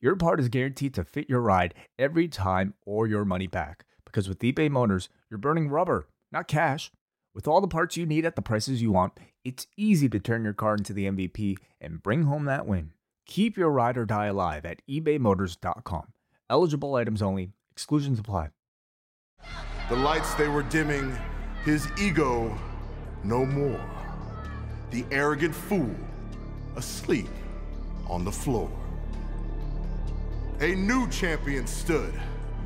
your part is guaranteed to fit your ride every time or your money back. Because with eBay Motors, you're burning rubber, not cash. With all the parts you need at the prices you want, it's easy to turn your car into the MVP and bring home that win. Keep your ride or die alive at ebaymotors.com. Eligible items only, exclusions apply. The lights they were dimming, his ego no more. The arrogant fool asleep on the floor. A new champion stood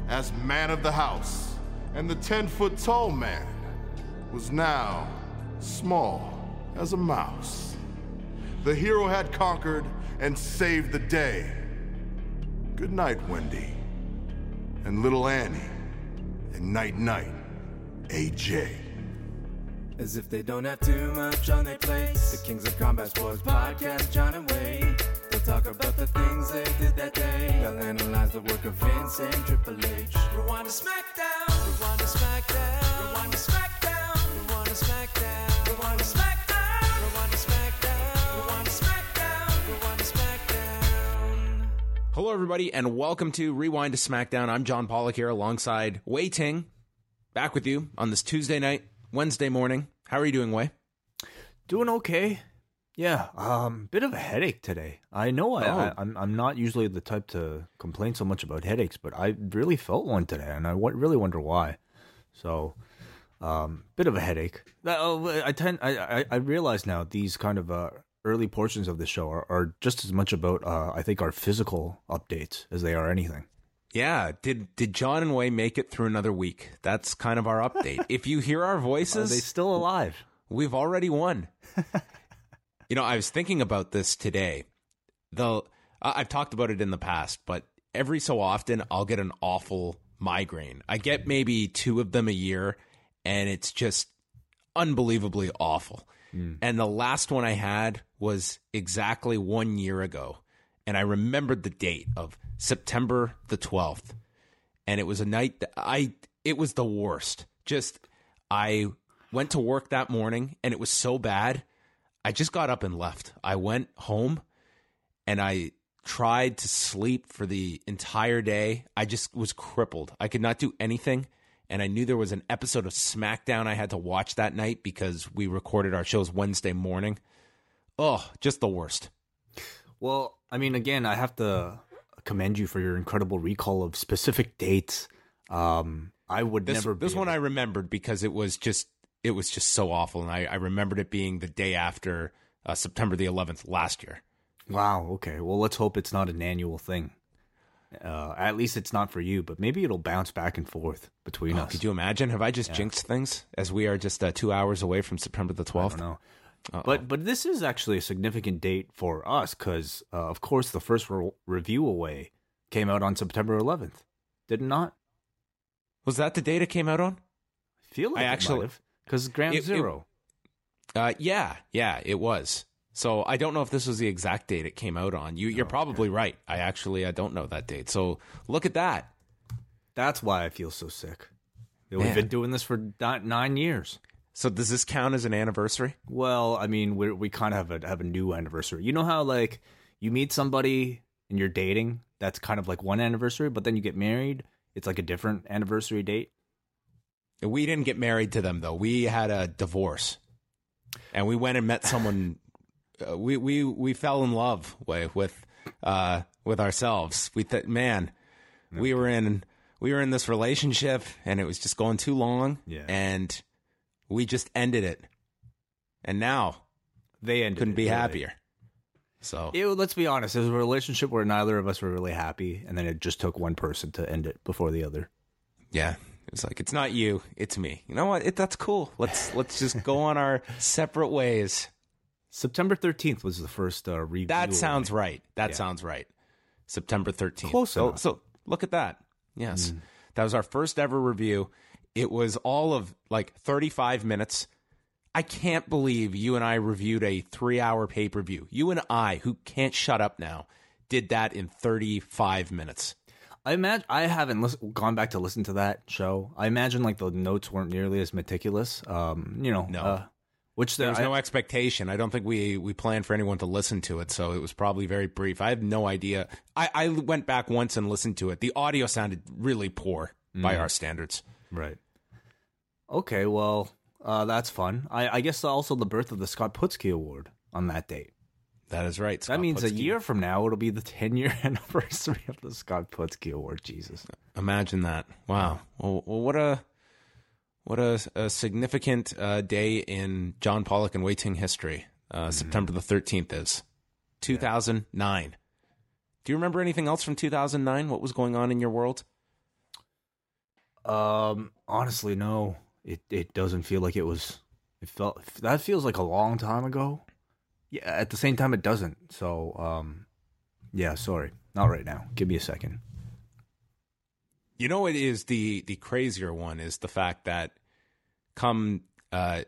as man of the house, and the 10 foot tall man was now small as a mouse. The hero had conquered and saved the day. Good night, Wendy. And little Annie. And night night, AJ. As if they don't have too much on their plates. The Kings of Combat Sports podcast, John and Wade. They'll talk about the things they did that day. They'll analyze the work of Vince and Triple H. Rewind to SmackDown. Rewind to SmackDown. Rewind to SmackDown. Rewind to SmackDown. Rewind to SmackDown. Rewind to SmackDown. Rewind to SmackDown. Rewind to SmackDown. Hello, everybody, and welcome to Rewind to SmackDown. I'm John Pollock here alongside Wai Ting, back with you on this Tuesday night, Wednesday morning. How are you doing, Wai? Doing okay. Yeah, um, bit of a headache today. I know I, Oh. I I'm I'm not usually the type to complain so much about headaches, but I really felt one today, and I w- really wonder why. So, um, bit of a headache. Oh, I tend I I, I realize now these kind of uh, early portions of the show are, are just as much about uh, I think our physical updates as they are anything. Yeah, did did John and Way make it through another week? That's kind of our update. if you hear our Are voices, they still alive? we've already won. you know, I was thinking about this today. Though I've talked about it in the past, but every so often I'll get an awful migraine. I get maybe two of them a year, and it's just unbelievably awful. Hmm. And the last one I had was exactly one year ago. And I remembered the date of September the 12th. And it was a night that I, it was the worst. Just, I went to work that morning and it was so bad. I just got up and left. I went home and I tried to sleep for the entire day. I just was crippled. I could not do anything. And I knew there was an episode of SmackDown I had to watch that night because we recorded our shows Wednesday morning. Oh, just the worst. Well, I mean, again, I have to commend you for your incredible recall of specific dates. Um, I would This, never. this one I remembered because it was just it was just so awful, and I, I remembered it being the day after uh, September the 11th last year. Wow. Okay. Well, let's hope it's not an annual thing. Uh, at least it's not for you, but maybe it'll bounce back and forth between Oh, us. could you imagine? Have I just jinxed things as we are just uh, two hours away from September the 12th? don't. But but this is actually a significant date for us because, uh, of course, the first re- review away came out on September 11th. Did it not? Was that the date it came out on? I feel like I actually- because Ground It- it- Zero. Uh, yeah, yeah, it was. So I don't know if this was the exact date it came out on. You, you're probably right. I actually I don't know that date. So look at that. That's why I feel so sick. We've Man. been doing this for nine years. So does this count as an anniversary? Well, I mean, we we kind of have a have a new anniversary. You know how like you meet somebody and you're dating, that's kind of like one anniversary, but then you get married, it's like a different anniversary date. We didn't get married to them though. We had a divorce, and we went and met someone. uh, we we we fell in love with with uh, with ourselves. We th- man, we were in we were in this relationship, and it was just going too long. Yeah. and we just ended it, and now They ended couldn't it, be really. happier. So It, let's be honest, it was a relationship where neither of us were really happy, and then it just took one person to end it before the other. yeah, it's like it's not you, it's me. You know what? It, that's cool. Let's let's just go on our separate ways. September 13th was the first uh, review. That sounds right. That Yeah. sounds right. September 13th. Close so, enough. so look at that. Yes. That was our first ever review. It was all of like 35 minutes. I can't believe you and I reviewed a three hour pay per view. You and I, who can't shut up now, did that in 35 minutes. I imagine I haven't listen, gone back to listen to that show. I imagine like the notes weren't nearly as meticulous. Um, you know, No. uh, which there, There's I- no expectation. I don't think we we planned for anyone to listen to it, so it was probably very brief. I have no idea. I, I went back once and listened to it. The audio sounded really poor by Mm. our standards. right. Okay, well, uh, that's fun. I, I guess also the birth of the Scott Putski Award on that date. That is right. that Scott means a year from now it'll be the 10 year anniversary of the Scott Putski Award. Jesus. Imagine that. Wow. Well, well what a what a, a significant uh, day in John Pollock and Wai Ting history. Uh, September the thirteenth is two thousand nine. Do you remember anything else from two thousand nine? What was going on in your world? Um, honestly, no. It it doesn't feel like it was. It felt that feels like a long time ago. Yeah. At the same time, it doesn't. So, um, yeah. Sorry, not right now. Give me a second. You know, it is the the crazier one is the fact that come uh,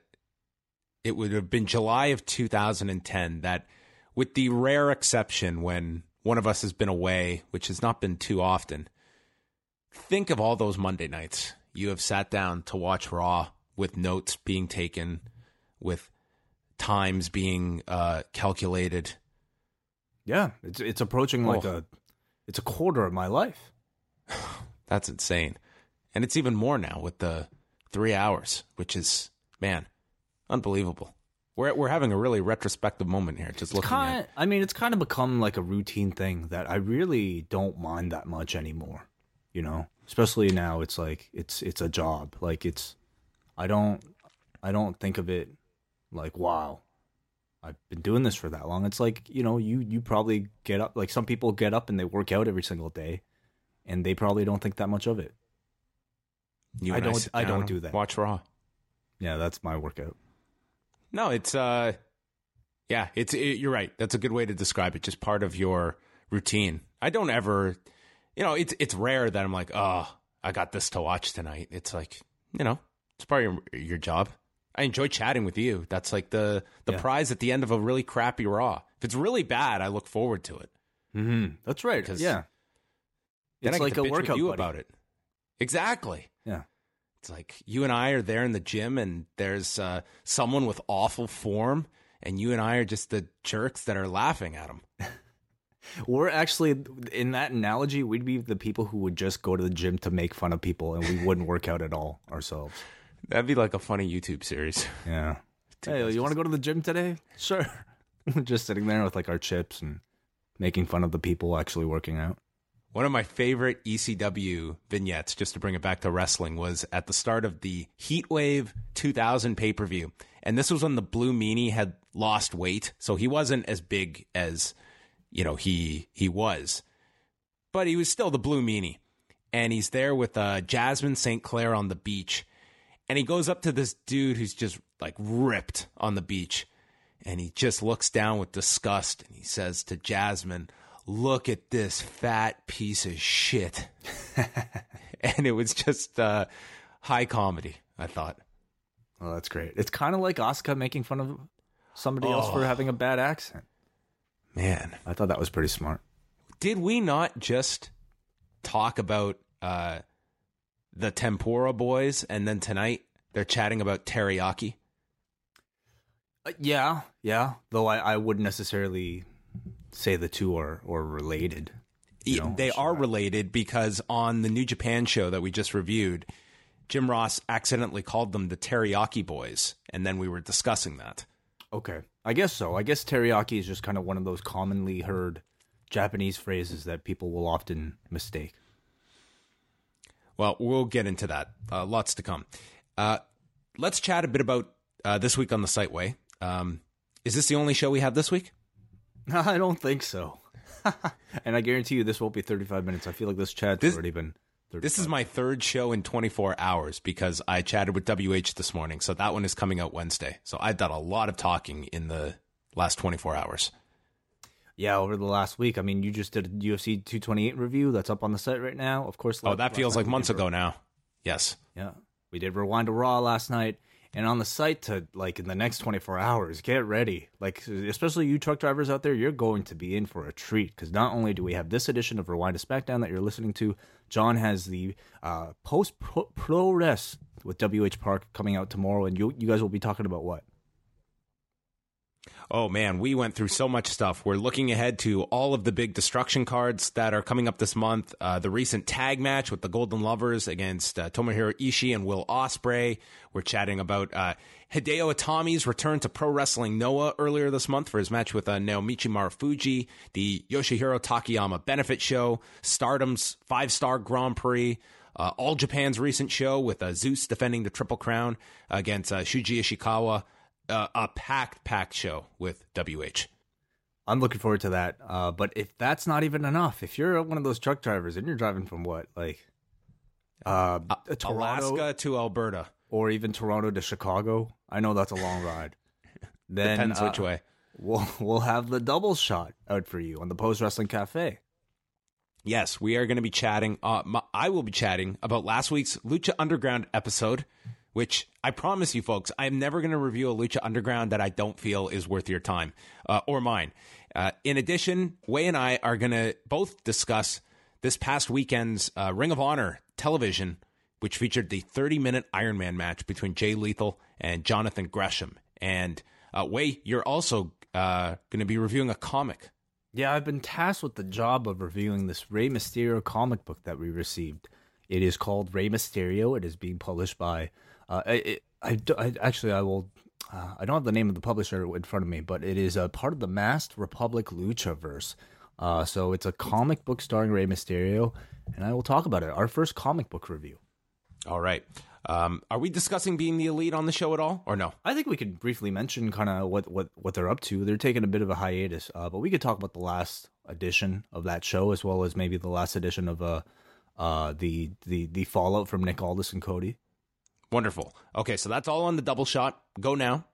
it would have been July of 2010 that, with the rare exception when one of us has been away, which has not been too often. Think of all those Monday nights you have sat down to watch Raw with notes being taken, with times being uh, calculated. Yeah, it's it's approaching like Oh. a, it's a quarter of my life. That's insane. And it's even more now with the three hours, which is, man, unbelievable. We're, we're having a really retrospective moment here, just looking Kind, at I mean, it's kind of become like a routine thing that I really don't mind that much anymore. You know, especially now, it's like it's it's a job. Like it's, I don't, I don't think of it like wow, I've been doing this for that long. It's like you know, you you probably get up like some people get up and they work out every single day, and they probably don't think that much of it. you I don't- sit I don't do that. Watch Raw. Yeah, that's my workout. No, it's, uh, yeah, it's, it, you're right. That's a good way to describe it. Just part of your routine. I don't ever, you know, it's, it's rare that I'm like, oh, I got this to watch tonight. It's like, you know, it's part of your, your job. I enjoy chatting with you. That's like the the Yeah. prize at the end of a really crappy Raw. If it's really bad, I look forward to it. Mm-hmm. That's right. Yeah, Then it's I like a to bitch with workout you buddy. about it. Exactly. Yeah. It's like you and I are there in the gym, and there's uh, someone with awful form, and you and I are just the jerks that are laughing at him. We're actually in that analogy, we'd be the people who would just go to the gym to make fun of people, and we wouldn't work out at all ourselves. That'd be like a funny YouTube series. Yeah. Hey, you want to go to the gym today? Sure. just sitting there with like our chips and making fun of the people actually working out. One of my favorite ECW vignettes, just to bring it back to wrestling, was at the start of the Heatwave 2000 pay per view. And this was when the Blue Meanie had lost weight. So he wasn't as big as, you know, he, he was. But he was still the Blue Meanie. And he's there with uh, Jasmine St. Clair on the beach. And he goes up to this dude who's just like ripped on the beach. And he just looks down with disgust and he says to Jasmine, Look at this fat piece of shit. and it was just uh, high comedy, I thought. Oh, that's great. It's kind of like Oscar making fun of somebody else for having a bad accent. Man, I thought that was pretty smart. did we not just talk about uh, the Tempura boys and then tonight they're chatting about teriyaki? Uh, yeah, yeah. Though I, I wouldn't necessarily say the two are, are related. You Yeah, know, they are I- related because on the New Japan show that we just reviewed, Jim Ross accidentally called them the Teriyaki Boys, and then we were discussing that. Okay. I guess so. I guess teriyaki is just kind of one of those commonly heard Japanese phrases that people will often mistake. Well, we'll get into that. Uh, lots to come. Uh, let's chat a bit about uh, this week on the Siteway. Um, is this the only show we have this week? I don't think so. and I guarantee you this won't be 35 minutes. I feel like this chat's This- already been 35. This is my third show in 24 hours because I chatted with WH this morning. So that one is coming out Wednesday. So I've done a lot of talking in the last 24 hours. Yeah, over the last week. I mean, you just did a UFC 228 review that's up on the site right now. Of course. Oh, that feels like months ago now. Yes. Yeah. We did Rewind to Raw last night. And on the site to like in the next 24 hours, get ready. Like, especially you truck drivers out there, you're going to be in for a treat because not only do we have this edition of Rewind to SmackDown that you're listening to, John has the uh, post pro res with WH Park coming out tomorrow. And you, you guys will be talking about what? Oh man, we went through so much stuff. We're looking ahead to all of the big destruction cards that are coming up this month. Uh, the recent tag match with the Golden Lovers against uh, Tomohiro Ishii and Will Ospreay. We're chatting about uh, Hideo Itami's return to Pro Wrestling Noah earlier this month for his match with uh, Naomichi Marufuji. The Yoshihiro Takayama benefit show. Stardom's five star Grand Prix. Uh, All Japan's recent show with uh, Zeus defending the Triple Crown against uh, Shuji Ishikawa uh, a packed, packed show with WH. I'm looking forward to that. Uh, but if that's not even enough, if you're one of those truck drivers and you're driving from what, like, uh, Toronto Alaska to Alberta, or even Toronto to Chicago, I know that's a long ride. then depends uh, which way. We'll we'll have the double shot out for you on the Post Wrestling Cafe. Yes, we are going to be chatting. Uh, my, I will be chatting about last week's Lucha Underground episode, which I promise you, folks, I'm never going to review a Lucha Underground that I don't feel is worth your time uh, or mine. Uh, in addition, Way and I are going to both discuss this past weekend's uh, Ring of Honor television, which featured the 30 minute Iron Man match between Jay Lethal and Jonathan Gresham. And uh, Way, you're also uh, going to be reviewing a comic. Yeah, I've been tasked with the job of reviewing this Rey Mysterio comic book that we received. It is called Rey Mysterio. It is being published by. Uh, it, I, I actually I will. Uh, I don't have the name of the publisher in front of me, but it is a part of the Masked Republic Luchaverse. Uh, so it's a comic book starring Rey Mysterio, and I will talk about it. Our first comic book review. All right. Um, are we discussing being the elite on the show at all, or no? I think we could briefly mention kind of what, what, what they're up to. They're taking a bit of a hiatus, uh, but we could talk about the last edition of that show as well as maybe the last edition of uh, uh, the the the fallout from Nick Aldis and Cody. Wonderful. Okay, so that's all on the double shot. Go now.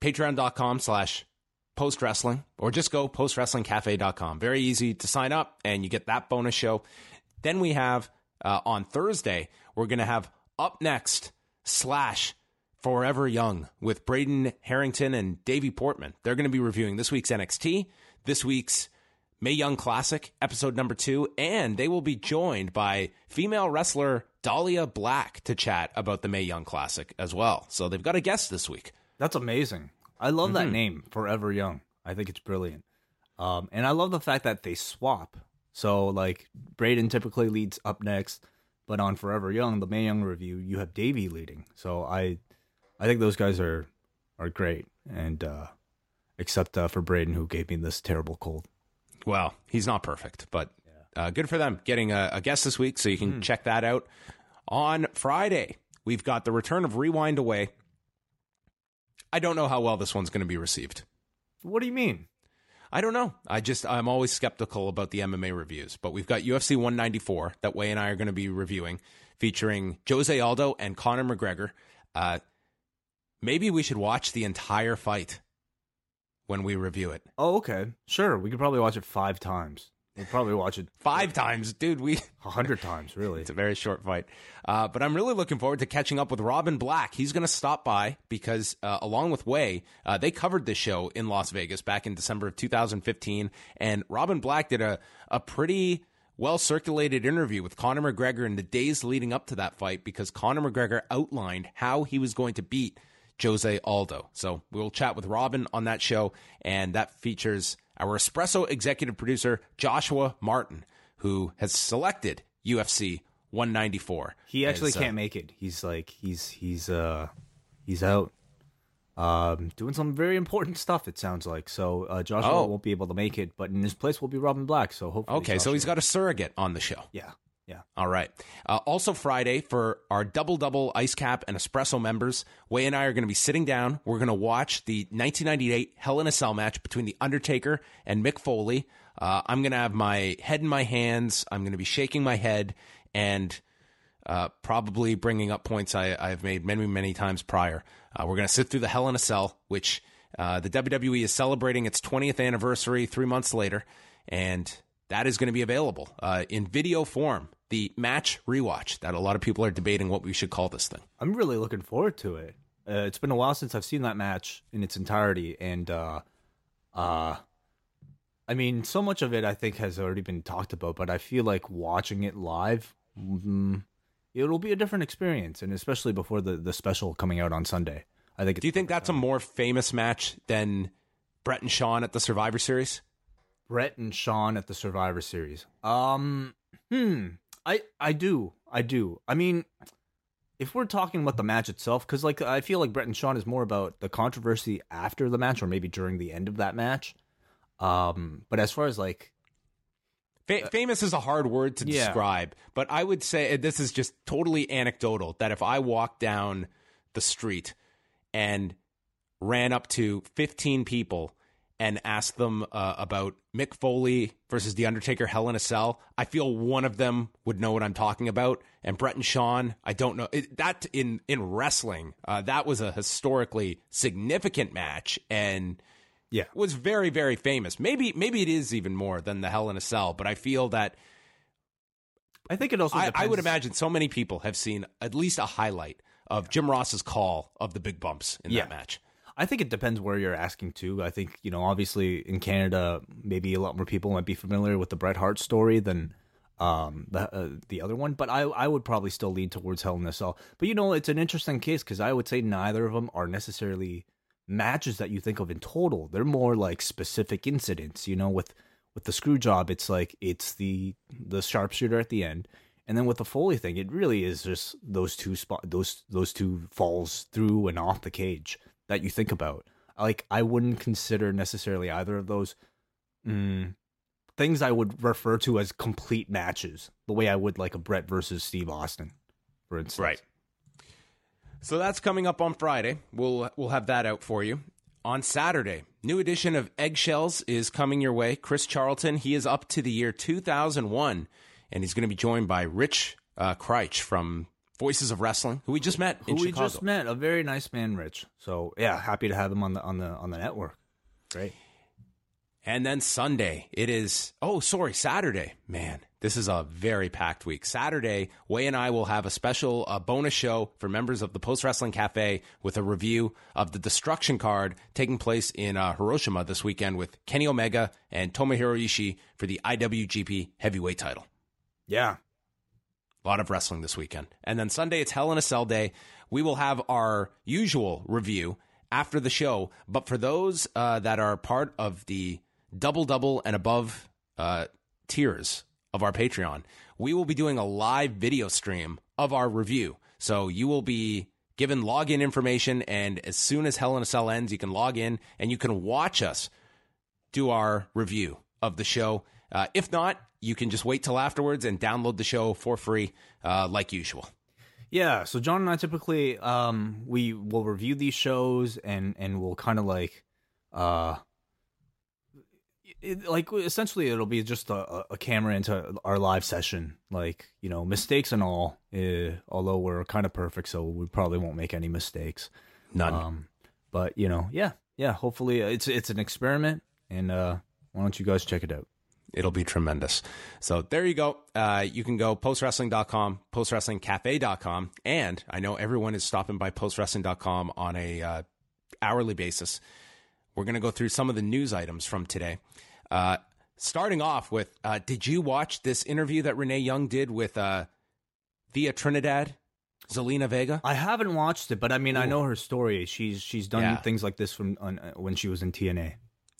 Patreon.com slash post wrestling, or just go postwrestlingcafe.com. Very easy to sign up, and you get that bonus show. Then we have uh, on Thursday, we're going to have up next slash Forever Young with Braden Harrington and Davey Portman. They're going to be reviewing this week's NXT, this week's May Young Classic, episode number two, and they will be joined by female wrestler Dahlia Black to chat about the May Young Classic as well. So they've got a guest this week. That's amazing. I love that name, Forever Young. I think it's brilliant. Um, and I love the fact that they swap. So, like, Braden typically leads up next, but on Forever Young, the May Young review, you have Davey leading. So I, I think those guys are are great. And uh, except uh, for Braden, who gave me this terrible cold. Well, he's not perfect, but uh, good for them getting a, a guest this week. So you can check that out. On Friday, we've got the return of Rewind Away. I don't know how well this one's going to be received. What do you mean? I don't know. I just I'm always skeptical about the MMA reviews, but we've got UFC 194 that Way and I are going to be reviewing, featuring Jose Aldo and Conor McGregor. Uh, maybe we should watch the entire fight when we review it. Oh, okay. Sure. We could probably watch it five times. We'll probably watch it Five times, dude. We a hundred times, really. It's a very short fight. Uh, but I'm really looking forward to catching up with Robin Black. He's going to stop by because, uh, along with Way, uh, they covered this show in Las Vegas back in December of 2015. And Robin Black did a, a pretty well circulated interview with Conor McGregor in the days leading up to that fight because Conor McGregor outlined how he was going to beat Jose Aldo. So we'll chat with Robin on that show, and that features our Espresso executive producer, Joshua Martin, who has selected UFC 194. He actually as, uh, can't make it. He's like he's he's uh he's out um doing some very important stuff it sounds like. So uh Joshua Oh. won't be able to make it, but in his place will be Robin Black. So hopefully Okay, so he's got a surrogate on the show. Yeah. Yeah. All right. Uh, also, Friday for our double double ice cap and espresso members, Way and I are going to be sitting down. We're going to watch the 1998 Hell in a Cell match between The Undertaker and Mick Foley. Uh, I'm going to have my head in my hands. I'm going to be shaking my head and uh, probably bringing up points I, I've made many, many times prior. Uh, we're going to sit through the Hell in a Cell, which Uh, the WWE is celebrating its 20th anniversary three months later, and that is going to be available uh, in video form. The match rewatch that a lot of people are debating what we should call this thing. I'm really looking forward to it. Uh, it's been a while since I've seen that match in its entirety, and uh, uh, I mean, so much of it I think has already been talked about, but I feel like watching it live, mm, it'll be a different experience, and especially before the the special coming out on Sunday. I think. Do you think that's a more famous match than Bret and Shawn at the Survivor Series? Bret and Shawn at the Survivor Series. Um, hmm. I I do. I do. I mean, if we're talking about the match itself, because like I feel like Bret and Shawn is more about the controversy after the match, or maybe during the end of that match. Um, but as far as like Fa- famous is a hard word to Yeah. describe, but I would say this is just totally anecdotal. That if I walked down the street and ran up to 15 people and asked them uh, about Mick Foley versus The Undertaker Hell in a Cell, I feel one of them would know what I'm talking about. And Bret and Shawn, I don't know. It, that in, in wrestling, uh, that was a historically significant match and yeah, was very, very famous. Maybe, maybe it is even more than the Hell in a Cell, but I feel that I think it also. I, I would imagine so many people have seen at least a highlight of Jim Ross's call of the big bumps in Yeah. that match. I think it depends where you're asking to. I think you know, obviously in Canada, maybe a lot more people might be familiar with the Bret Hart story than um, the uh, the other one. But I I would probably still lean towards Hell in a Cell. But you know, it's an interesting case because I would say neither of them are necessarily matches that you think of in total. They're more like specific incidents. You know, with with the screw job, it's like it's the the sharpshooter at the end. And then with the Foley thing, it really is just those two spot those those two falls through and off the cage that you think about. Like I wouldn't consider necessarily either of those mm, things I would refer to as complete matches, the way I would like a Bret versus Steve Austin, for instance. Right. So that's coming up on Friday. We'll we'll have that out for you. On Saturday, new edition of Eggshells is coming your way. Chris Charlton, he is up to the year 2001, and he's going to be joined by Rich uh, from Voices of Wrestling, who we just met in Who we Chicago. just met, a very nice man, Rich. So yeah, happy to have him on the on the on the network. Great. And then Sunday, it is, oh, sorry, Saturday. Man, this is a very packed week. Saturday, Way and I will have a special uh, bonus show for members of the Post Wrestling Cafe with a review of the Destruction card taking place in uh, Hiroshima this weekend with Kenny Omega and Tomohiro Ishii for the IWGP Heavyweight title. Yeah. A lot of wrestling this weekend. And then Sunday, it's Hell in a Cell Day. We will have our usual review after the show. But for those uh, that are part of the double double and above uh, tiers of our Patreon, we will be doing a live video stream of our review. So you will be given login information. And as soon as Hell in a Cell ends, you can log in and you can watch us do our review of the show. Uh, if not, you can just wait till afterwards and download the show for free, uh, like usual. Yeah, so John and I typically um we will review these shows and and we'll kind of like uh it, like essentially it'll be just a, a- camera into our live session like you know mistakes and all uh, although we're kind of perfect so we probably won't make any mistakes None. um but you know yeah yeah hopefully it's it's an experiment and uh why don't you guys check it out It'll be tremendous. So there you go. Uh, you can go postwrestling.com, postwrestlingcafe.com. And I know everyone is stopping by postwrestling.com on a uh, hourly basis. We're going to go through some of the news items from today. Uh, starting off with, uh, did you watch this interview that Renee Young did with uh, Thea Trinidad, Zelina Vega? I haven't watched it but I mean I know her story she's she's done Yeah. things like this from on, uh, when she was in TNA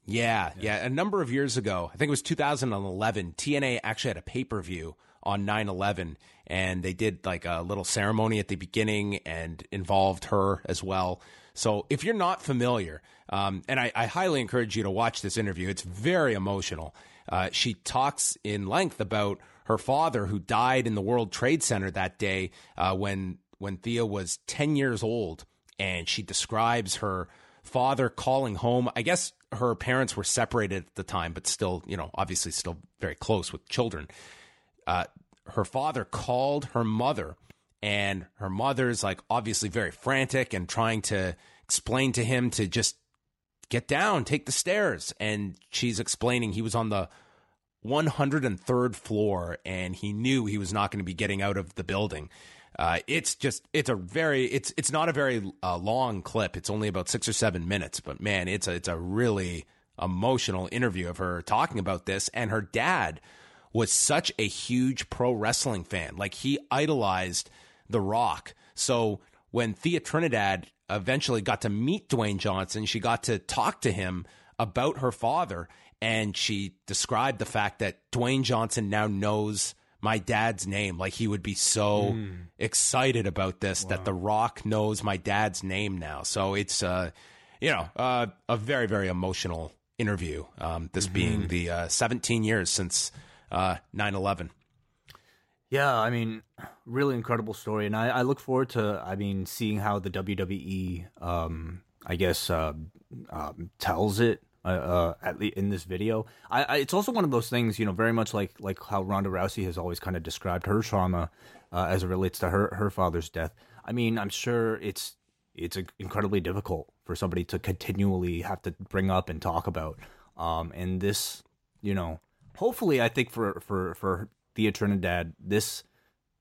Yeah, yeah, A number of years ago, I think it was 2011, TNA actually had a pay per view on 9 11, and they did like a little ceremony at the beginning and involved her as well. So if you're not familiar, um, and I, I highly encourage you to watch this interview, it's very emotional. Uh, she talks in length about her father who died in the World Trade Center that day uh, when when Thea was 10 years old, and she describes her father calling home. I guess her parents were separated at the time, but still, you know, obviously still very close with children. Uh, her father called her mother, and her mother's like obviously very frantic and trying to explain to him to just get down, take the stairs. And she's explaining he was on the 103rd floor and he knew he was not going to be getting out of the building. Uh, it's just it's a very it's it's not a very uh, long clip. It's only about six or seven minutes, but man, it's a it's a really emotional interview of her talking about this. And her dad was such a huge pro wrestling fan, like he idolized The Rock. So when Thea Trinidad eventually got to meet Dwayne Johnson, she got to talk to him about her father, and she described the fact that Dwayne Johnson now knows my dad's name. Like he would be so mm. excited about this wow. that The Rock knows my dad's name now. So it's uh, you know, uh, a very very emotional interview. Um, this mm-hmm. being the uh, 17 years since uh, 9/11. Yeah, I mean, really incredible story, and I, I, look forward to, I mean, seeing how the WWE, um, I guess, uh, um, tells it uh, uh, at least in this video. I, I, it's also one of those things, you know, very much like like how Ronda Rousey has always kind of described her trauma uh, as it relates to her her father's death. I mean, I'm sure it's it's incredibly difficult for somebody to continually have to bring up and talk about. Um, and this, you know, hopefully, I think for for for Thea Trinidad, this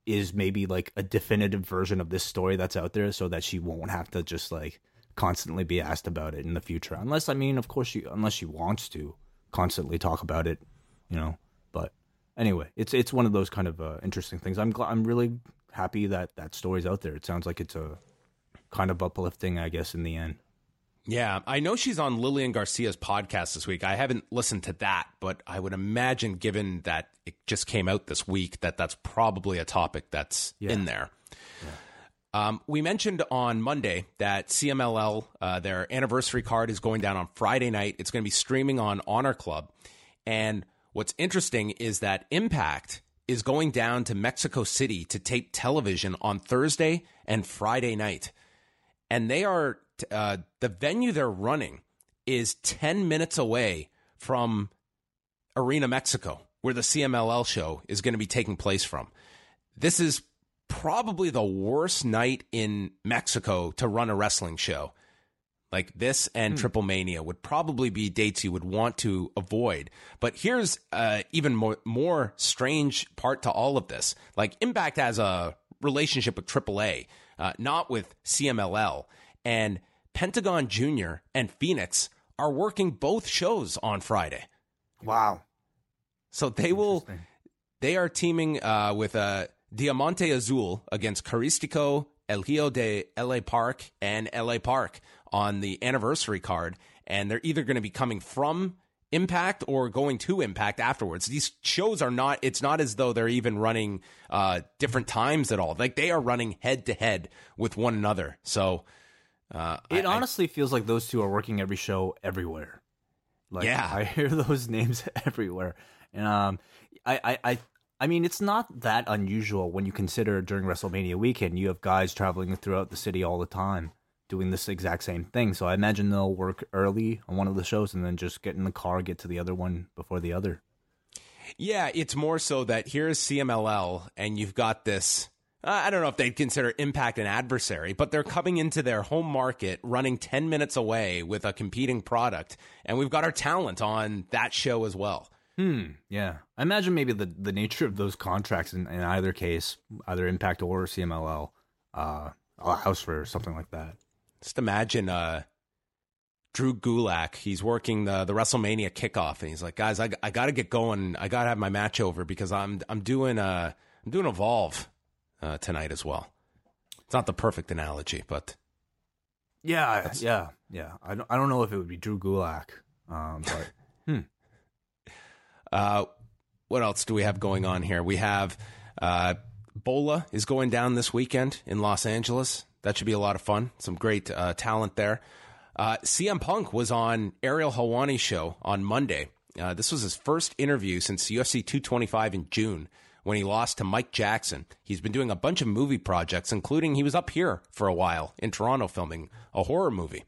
is maybe like a definitive version of this story that's out there, so that she won't have to just like constantly be asked about it in the future. Unless I mean, of course, she unless she wants to constantly talk about it, you know. But anyway, it's it's one of those kind of uh, interesting things. I'm gl- I'm really happy that that story's out there. It sounds like it's a kind of uplifting, I guess, in the end. Yeah, I know she's on Lillian Garcia's podcast this week. I haven't listened to that, but I would imagine, given that it just came out this week, that that's probably a topic that's yeah. in there. Yeah. Um, we mentioned on Monday that CMLL, uh, their anniversary card is going down on Friday night. It's going to be streaming on Honor Club. And what's interesting is that Impact is going down to Mexico City to tape television on Thursday and Friday night. And they are, uh, the venue they're running is 10 minutes away from Arena Mexico, where the CMLL show is going to be taking place from. This is probably the worst night in Mexico to run a wrestling show. Like this and hmm. Triple Mania would probably be dates you would want to avoid. But here's uh, even more more strange part to all of this. Like Impact has a relationship with AAA, uh, not with CMLL, and Pentagon Junior and Fénix are working both shows on Friday. Wow! So they will. They are teaming uh, with a uh, Diamante Azul against Caristico, El Hijo de LA Park, and LA Park on the anniversary card. And they're either going to be coming from Impact or going to Impact afterwards. These shows are not, it's not as though they're even running uh, different times at all. Like they are running head to head with one another. So uh, it I, honestly I, feels like those two are working every show everywhere. Like, yeah. I hear those names everywhere. And um, I, I, I I mean, it's not that unusual when you consider during WrestleMania weekend, you have guys traveling throughout the city all the time doing this exact same thing. So I imagine they'll work early on one of the shows and then just get in the car, get to the other one before the other. Yeah, it's more so that here's CMLL and you've got this. Uh, I don't know if they'd consider Impact an adversary, but they're coming into their home market, running 10 minutes away with a competing product. And we've got our talent on that show as well. Hmm. Yeah. I imagine maybe the, the nature of those contracts in, in either case, either Impact or CMLL, uh, allows for something like that. Just imagine uh, Drew Gulak. He's working the the WrestleMania kickoff, and he's like, "Guys, I, I got to get going. I got to have my match over because I'm I'm doing uh I'm doing Evolve uh, tonight as well." It's not the perfect analogy, but yeah, yeah, yeah. I don't I don't know if it would be Drew Gulak, um, but hmm. Uh, what else do we have going on here? We have uh, Bola is going down this weekend in Los Angeles. That should be a lot of fun. Some great uh, talent there. Uh, CM Punk was on Ariel Helwani's show on Monday. Uh, this was his first interview since UFC 225 in June when he lost to Mike Jackson. He's been doing a bunch of movie projects, including he was up here for a while in Toronto filming a horror movie.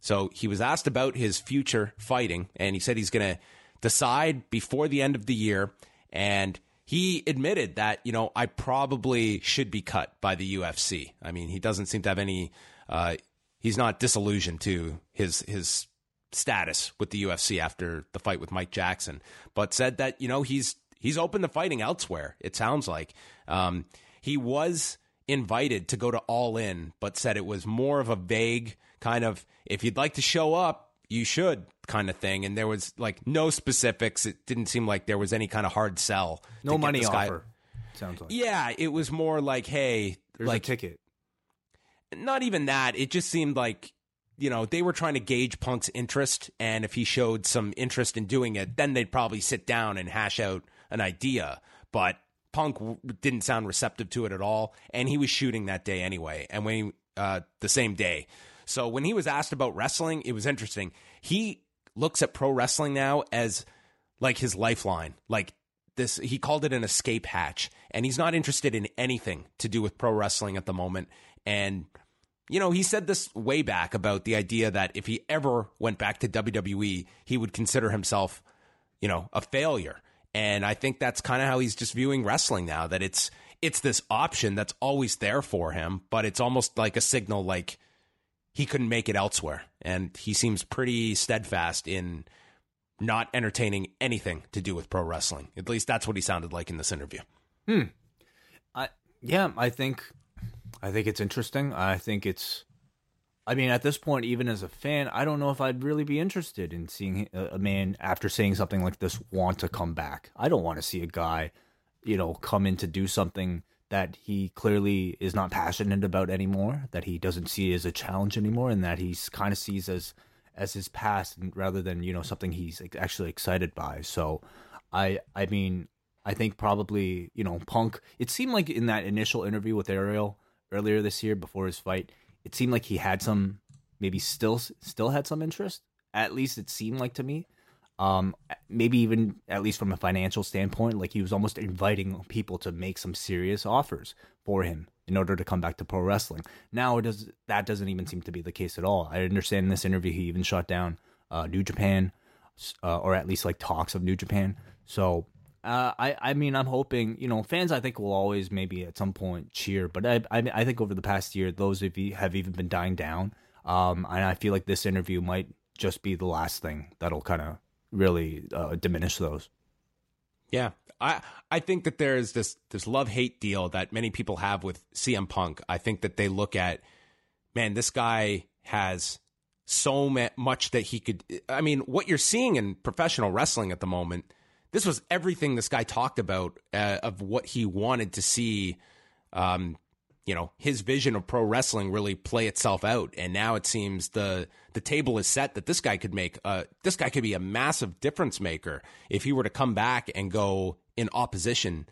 So he was asked about his future fighting, and he said he's going to decide before the end of the year. And he admitted that, you know, I probably should be cut by the UFC. I mean, he doesn't seem to have any, uh, he's not disillusioned to his, his status with the UFC after the fight with Mike Jackson, but said that you know he's he's open to fighting elsewhere. It sounds like um, he was invited to go to All In, but said it was more of a vague kind of if you'd like to show up, you should kind of thing. And there was like no specifics. It didn't seem like there was any kind of hard sell. No money offer. Sounds like Yeah, it was more like, hey, there's like a ticket. not even that. It just seemed like, you know, they were trying to gauge Punk's interest. And if he showed some interest in doing it, then they'd probably sit down and hash out an idea. But Punk w- didn't sound receptive to it at all. And he was shooting that day anyway. And when he, uh, the same day. So when he was asked about wrestling, it was interesting. He looks at pro wrestling now as like his lifeline. Like this, he called it an escape hatch, and he's not interested in anything to do with pro wrestling at the moment. And you know, he said this way back about the idea that if he ever went back to WWE, he would consider himself, you know, a failure. And I think that's kind of how he's just viewing wrestling now. That it's it's this option that's always there for him, but it's almost like a signal, like he couldn't make it elsewhere. And he seems pretty steadfast in not entertaining anything to do with pro wrestling. At least that's what he sounded like in this interview. Hmm. I yeah, I think I think it's interesting. I think it's I mean, at this point, even as a fan, I don't know if I'd really be interested in seeing a, a man after saying something like this want to come back. I don't want to see a guy, you know, come in to do something that he clearly is not passionate about anymore, that he doesn't see as a challenge anymore, and that he's kind of sees as as his past, and rather than you know something he's actually excited by. So, I I mean, I think probably you know Punk. It seemed like in that initial interview with Ariel earlier this year before his fight, it seemed like he had some, maybe still still had some interest. At least it seemed like to me. Um, maybe even at least from a financial standpoint, like he was almost inviting people to make some serious offers for him in order to come back to pro wrestling. Now it does that doesn't even seem to be the case at all. I understand in this interview he even shot down uh, New Japan, uh, or at least like talks of New Japan. So uh, I I mean I'm hoping you know fans I think will always maybe at some point cheer, but I I, I think over the past year those you have even been dying down. Um, and I feel like this interview might just be the last thing that'll kind of really uh, diminish those. Yeah. I I think that there's this this love hate deal that many people have with CM Punk. I think that they look at man, this guy has so much that he could I mean, what you're seeing in professional wrestling at the moment, this was everything this guy talked about uh, of what he wanted to see um you know his vision of pro wrestling really play itself out. And now it seems the the table is set that this guy could make uh this guy could be a massive difference maker if he were to come back and go in opposition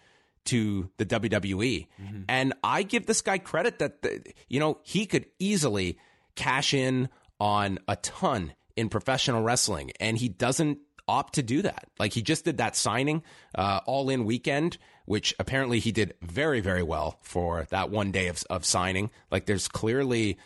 to the WWE and I give this guy credit that the, you know he could easily cash in on a ton in professional wrestling. And he doesn't opt to do that like he just did that signing uh all in weekend which apparently he did very, very well for that one day of, of signing. Like there's clearly,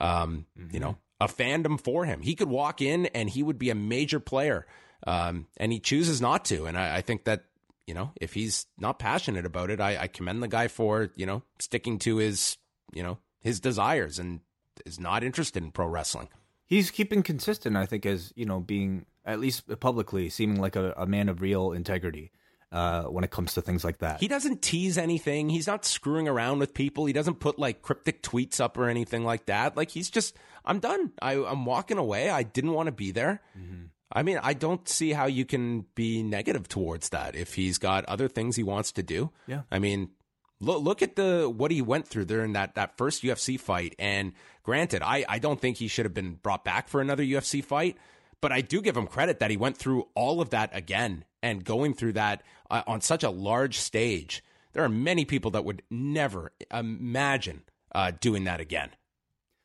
um, you know, a fandom for him. He could walk in and he would be a major player, um, and he chooses not to. And I, I think that you know, if he's not passionate about it, I, I commend the guy for you know sticking to his you know his desires and is not interested in pro wrestling. He's keeping consistent, I think, as you know, being at least publicly seeming like a, a man of real integrity uh, when it comes to things like that. He doesn't tease anything. He's not screwing around with people. He doesn't put like cryptic tweets up or anything like that. Like he's just, I'm done. I, I'm walking away. I didn't want to be there. I mean, I don't see how you can be negative towards that if he's got other things he wants to do. Yeah. I mean, look look at the what he went through during that that first UFC fight. And granted, I I don't think he should have been brought back for another UFC fight. But I do give him credit that he went through all of that again and going through that uh, on such a large stage. There are many people that would never imagine uh, doing that again.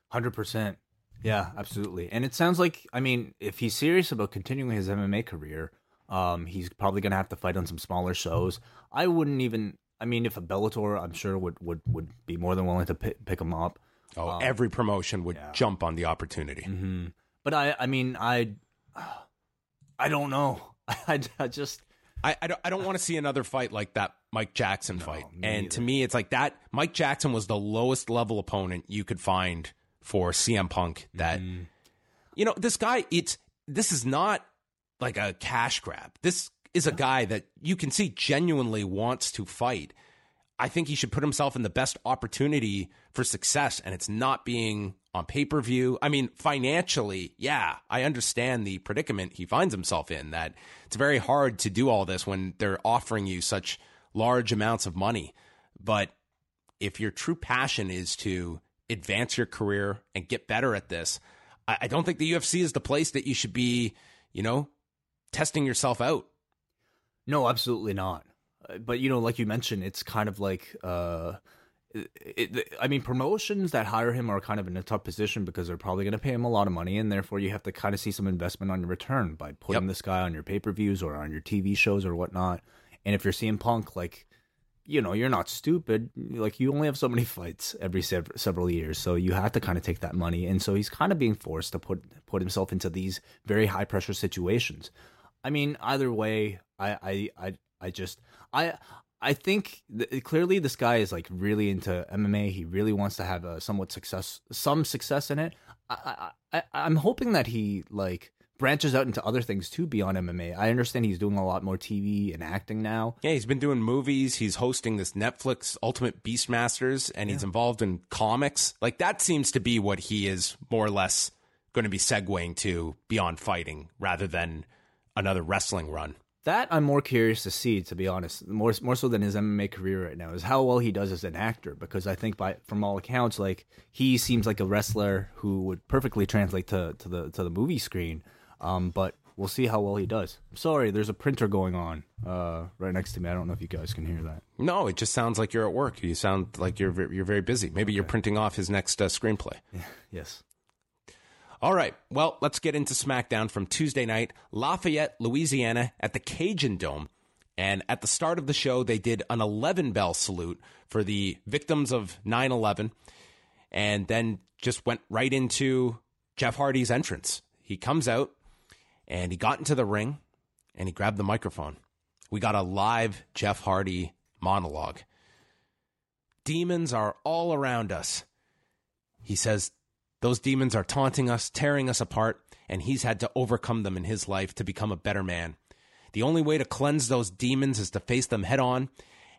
Hundred percent. Yeah, absolutely. And it sounds like I mean, if he's serious about continuing his MMA career, um, he's probably gonna have to fight on some smaller shows. I wouldn't even. I mean, if a Bellator, I'm sure would would would be more than willing to pick, pick him up. Oh, every promotion would jump on the opportunity. But I, I mean, I, I don't know. I, I just I, I don't, I don't want to see another fight like that Mike Jackson fight. me And to me, it's like that. Mike Jackson was the lowest level opponent you could find for CM Punk. That Mm-hmm. you know, this guy. It's this is not like a cash grab. This is a guy that you can see genuinely wants to fight. I think he should put himself in the best opportunity for success, and it's not being on pay per view. I mean, financially, yeah, I understand the predicament he finds himself in. That it's very hard to do all this when they're offering you such large amounts of money. But if your true passion is to advance your career and get better at this, I, don't think the UFC is the place that you should be, you know, testing yourself out. No, absolutely not. Uh, But you know, like you mentioned, it's kind of like uh it, it, I mean, promotions that hire him are kind of in a tough position because they're probably going to pay him a lot of money, and therefore you have to kind of see some investment on your return by putting Yep. this guy on your pay per views or on your TV shows or whatnot. And if you're CM Punk, like, you know, you're not stupid. Like, you only have so many fights every sev- several years, so you have to kind of take that money. And so he's kind of being forced to put put himself into these very high pressure situations. I mean, either way, I I I, I just I I think th- clearly this guy is like really into MMA. He really wants to have a somewhat success, some success in it. I, I, I I'm hoping that he like branches out into other things too beyond MMA. I understand he's doing a lot more TV and acting now. Yeah, he's been doing movies. He's hosting this Netflix Ultimate Beastmasters, and he's involved in comics. Like that seems to be what he is more or less going to be segueing to beyond fighting, rather than another wrestling run. That I'm more curious to see, to be honest, more more so than his MMA career right now, is how well he does as an actor. Because I think, by from all accounts, like he seems like a wrestler who would perfectly translate to, to the to the movie screen. Um, but we'll see how well he does. Sorry, there's a printer going on uh, right next to me. I don't know if you guys can hear that. No, it just sounds like you're at work. You sound like you're you're very busy. Maybe you're printing off his next uh, screenplay. Yes. All right. Well, let's get into SmackDown from Tuesday night, Lafayette, Louisiana, at the Cajun Dome. And at the start of the show, they did an 11 bell salute for the victims of 9 11, and then just went right into Jeff Hardy's entrance. He comes out and he got into the ring and he grabbed the microphone. We got a live Jeff Hardy monologue. Demons are all around us. He says those demons are taunting us, tearing us apart, and he's had to overcome them in his life to become a better man. The only way to cleanse those demons is to face them head on.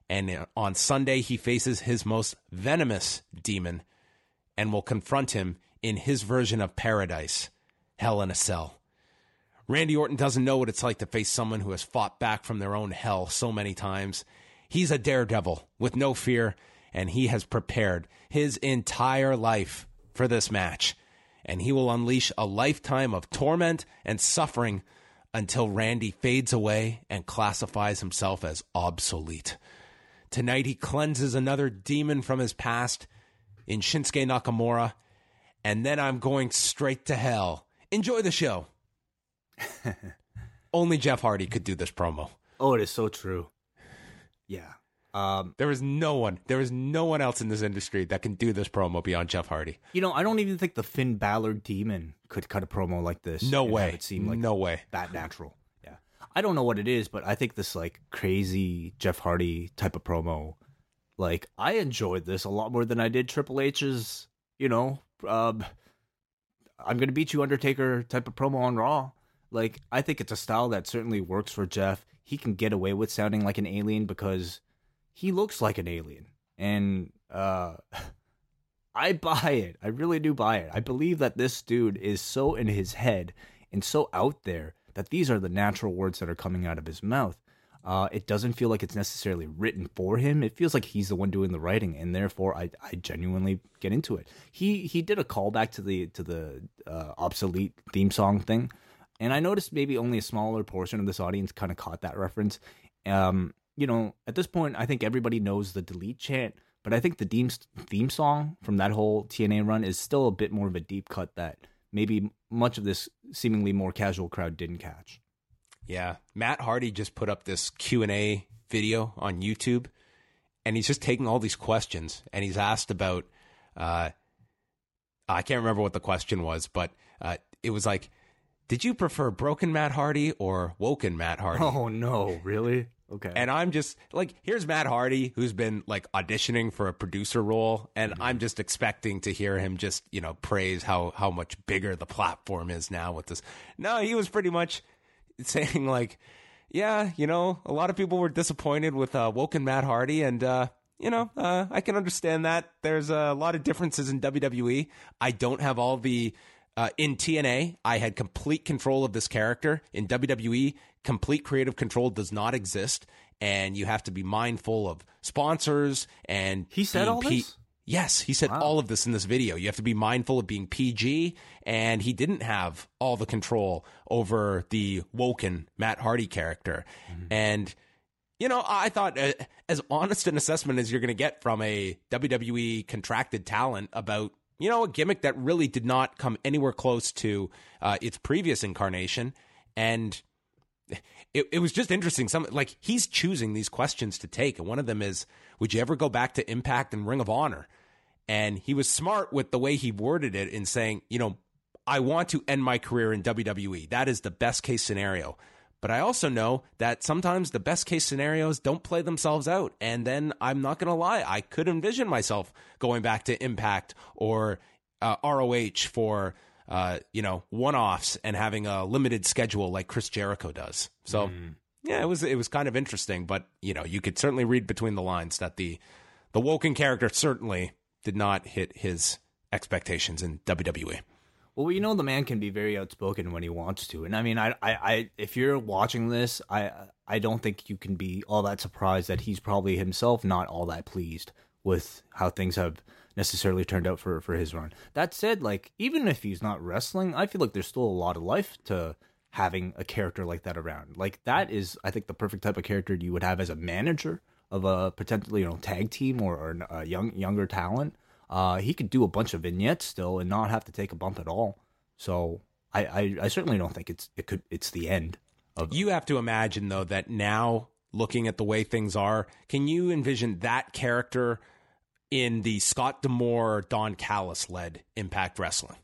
And on Sunday, he faces his most venomous demon and will confront him in his version of paradise hell in a cell. Randy Orton doesn't know what it's like to face someone who has fought back from their own hell so many times. He's a daredevil with no fear, and he has prepared his entire life for this match. And he will unleash a lifetime of torment and suffering until Randy fades away and classifies himself as obsolete. Tonight, he cleanses another demon from his past in Shinsuke Nakamura, and then I'm going straight to hell. Enjoy the show. Only Jeff Hardy could do this promo. Oh, it is so true. Yeah. Um, There is no one, there is no one else in this industry that can do this promo beyond Jeff Hardy. you know, I don't even think the Finn Balor demon could cut a promo like this. No way. It seem like no way. that natural. Yeah. I don't know what it is, but I think this like crazy Jeff Hardy type of promo, like I enjoyed this a lot more than I did Triple H's, you know, um, I'm gonna beat you Undertaker type of promo on Raw. Like I think it's a style that certainly works for Jeff. He can get away with sounding like an alien because he looks like an alien. And uh I buy it. I really do buy it. I believe that this dude is so in his head and so out there that these are the natural words that are coming out of his mouth. Uh, it doesn't feel like it's necessarily written for him. It feels like he's the one doing the writing, and therefore, I, I genuinely get into it. He he did a callback to the to the uh, obsolete theme song thing, and I noticed maybe only a smaller portion of this audience kind of caught that reference. Um, you know, at this point, I think everybody knows the delete chant, but I think the theme theme song from that whole TNA run is still a bit more of a deep cut that maybe much of this seemingly more casual crowd didn't catch. Yeah, Matt Hardy just put up this Q and A video on YouTube, and he's just taking all these questions, and he's asked about. Uh, I can't remember what the question was, but uh, it was like, "Did you prefer broken Matt Hardy or woken Matt Hardy?" Oh no, really? Okay. And I'm just like, here's Matt Hardy, who's been like auditioning for a producer role, and I'm just expecting to hear him just, you know, praise how how much bigger the platform is now with this. No, he was pretty much saying like, yeah, you know, a lot of people were disappointed with uh, Woken Matt Hardy, and uh, you know, uh, I can understand that. There's a lot of differences in WWE. I don't have all the uh, in TNA, I had complete control of this character. In WWE, complete creative control does not exist, and you have to be mindful of sponsors and He said all this? Yes, he said Wow. all of this in this video. You have to be mindful of being PG, and he didn't have all the control over the woken Matt Hardy character. And, you know, I thought uh, as honest an assessment as you're going to get from a WWE contracted talent about, you know, a gimmick that really did not come anywhere close to uh, its previous incarnation. And it, it was just interesting. Some like he's choosing these questions to take, and one of them is, "Would you ever go back to Impact and Ring of Honor?" And he was smart with the way he worded it in saying, "You know, I want to end my career in WWE. That is the best case scenario." But I also know that sometimes the best case scenarios don't play themselves out. And then I'm not going to lie, I could envision myself going back to Impact or uh, ROH for uh, you know one offs and having a limited schedule like Chris Jericho does. So yeah, it was it was kind of interesting, but you know you could certainly read between the lines that the the Woken character certainly did not hit his expectations in. WWE. Well, you know, the man can be very outspoken when he wants to, and I mean, I, I, I if you're watching this, I, I don't think you can be all that surprised that he's probably himself not all that pleased with how things have necessarily turned out for for his run. That said, like even if he's not wrestling, I feel like there's still a lot of life to having a character like that around. Like that is, I think, the perfect type of character you would have as a manager of a potentially you know tag team or, or a young younger talent. Uh, he could do a bunch of vignettes still and not have to take a bump at all. So I, I, I certainly don't think it's it could it's the end of You have to imagine though that now looking at the way things are, can you envision that character in the Scott D'Amore Don Callis led Impact Wrestling?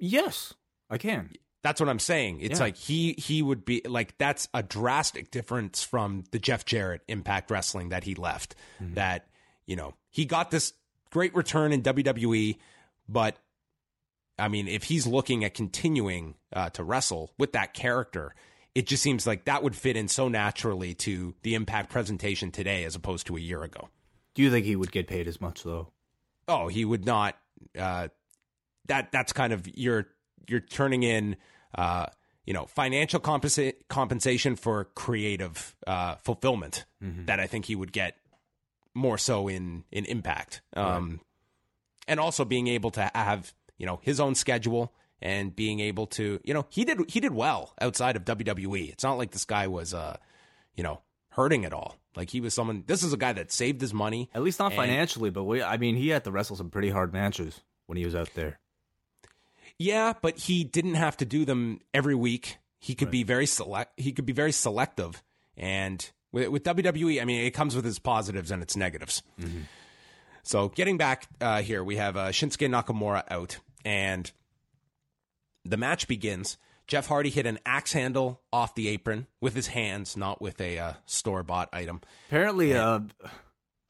yes I can. That's what I'm saying. It's Yeah. like he he would be like that's a drastic difference from the Jeff Jarrett Impact Wrestling that he left. Mm-hmm. That you know he got this great return in WWE, but I mean if he's looking at continuing uh, to wrestle with that character, it just seems like that would fit in so naturally to the Impact presentation today as opposed to a year ago. Do you think he would get paid as much though? oh he would not uh that that's kind of you're you're turning in uh you know financial compensa- compensation for creative uh fulfillment that i think he would get more so in in impact um and also being able to have you know his own schedule and being able to you know he did he did well outside of WWE it's not like this guy was uh you know hurting at all like he was someone this is a guy that saved his money At least not And- financially, but we, I mean, he had to wrestle some pretty hard matches when he was out there. Yeah, but he didn't have to do them every week. He could be very select. He could be very selective, and with, with WWE, I mean, it comes with its positives and its negatives. So, getting back uh, here, we have uh, Shinsuke Nakamura out, and the match begins. Jeff Hardy hit an axe handle off the apron with his hands, not with a uh, store bought item. Apparently, uh,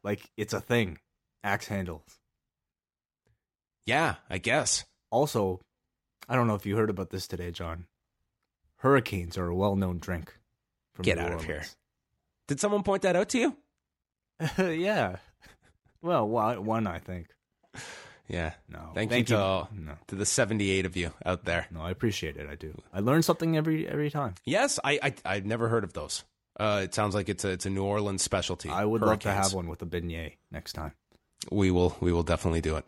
like it's a thing. Axe handles. Yeah, I guess. Also, I don't know if you heard about this today, John. Hurricanes are a well-known drink. From Get New out of here. Did someone point that out to you? yeah. Well, one, one I think. Yeah. No. Thank, Thank you you. to all, No. to the seventy-eight of you out there. No, I appreciate it. I do. I learn something every every time. Yes, I, I I've never heard of those. Uh, it sounds like it's a it's a New Orleans specialty. I would love to have one with a beignet next time. We will we will definitely do it.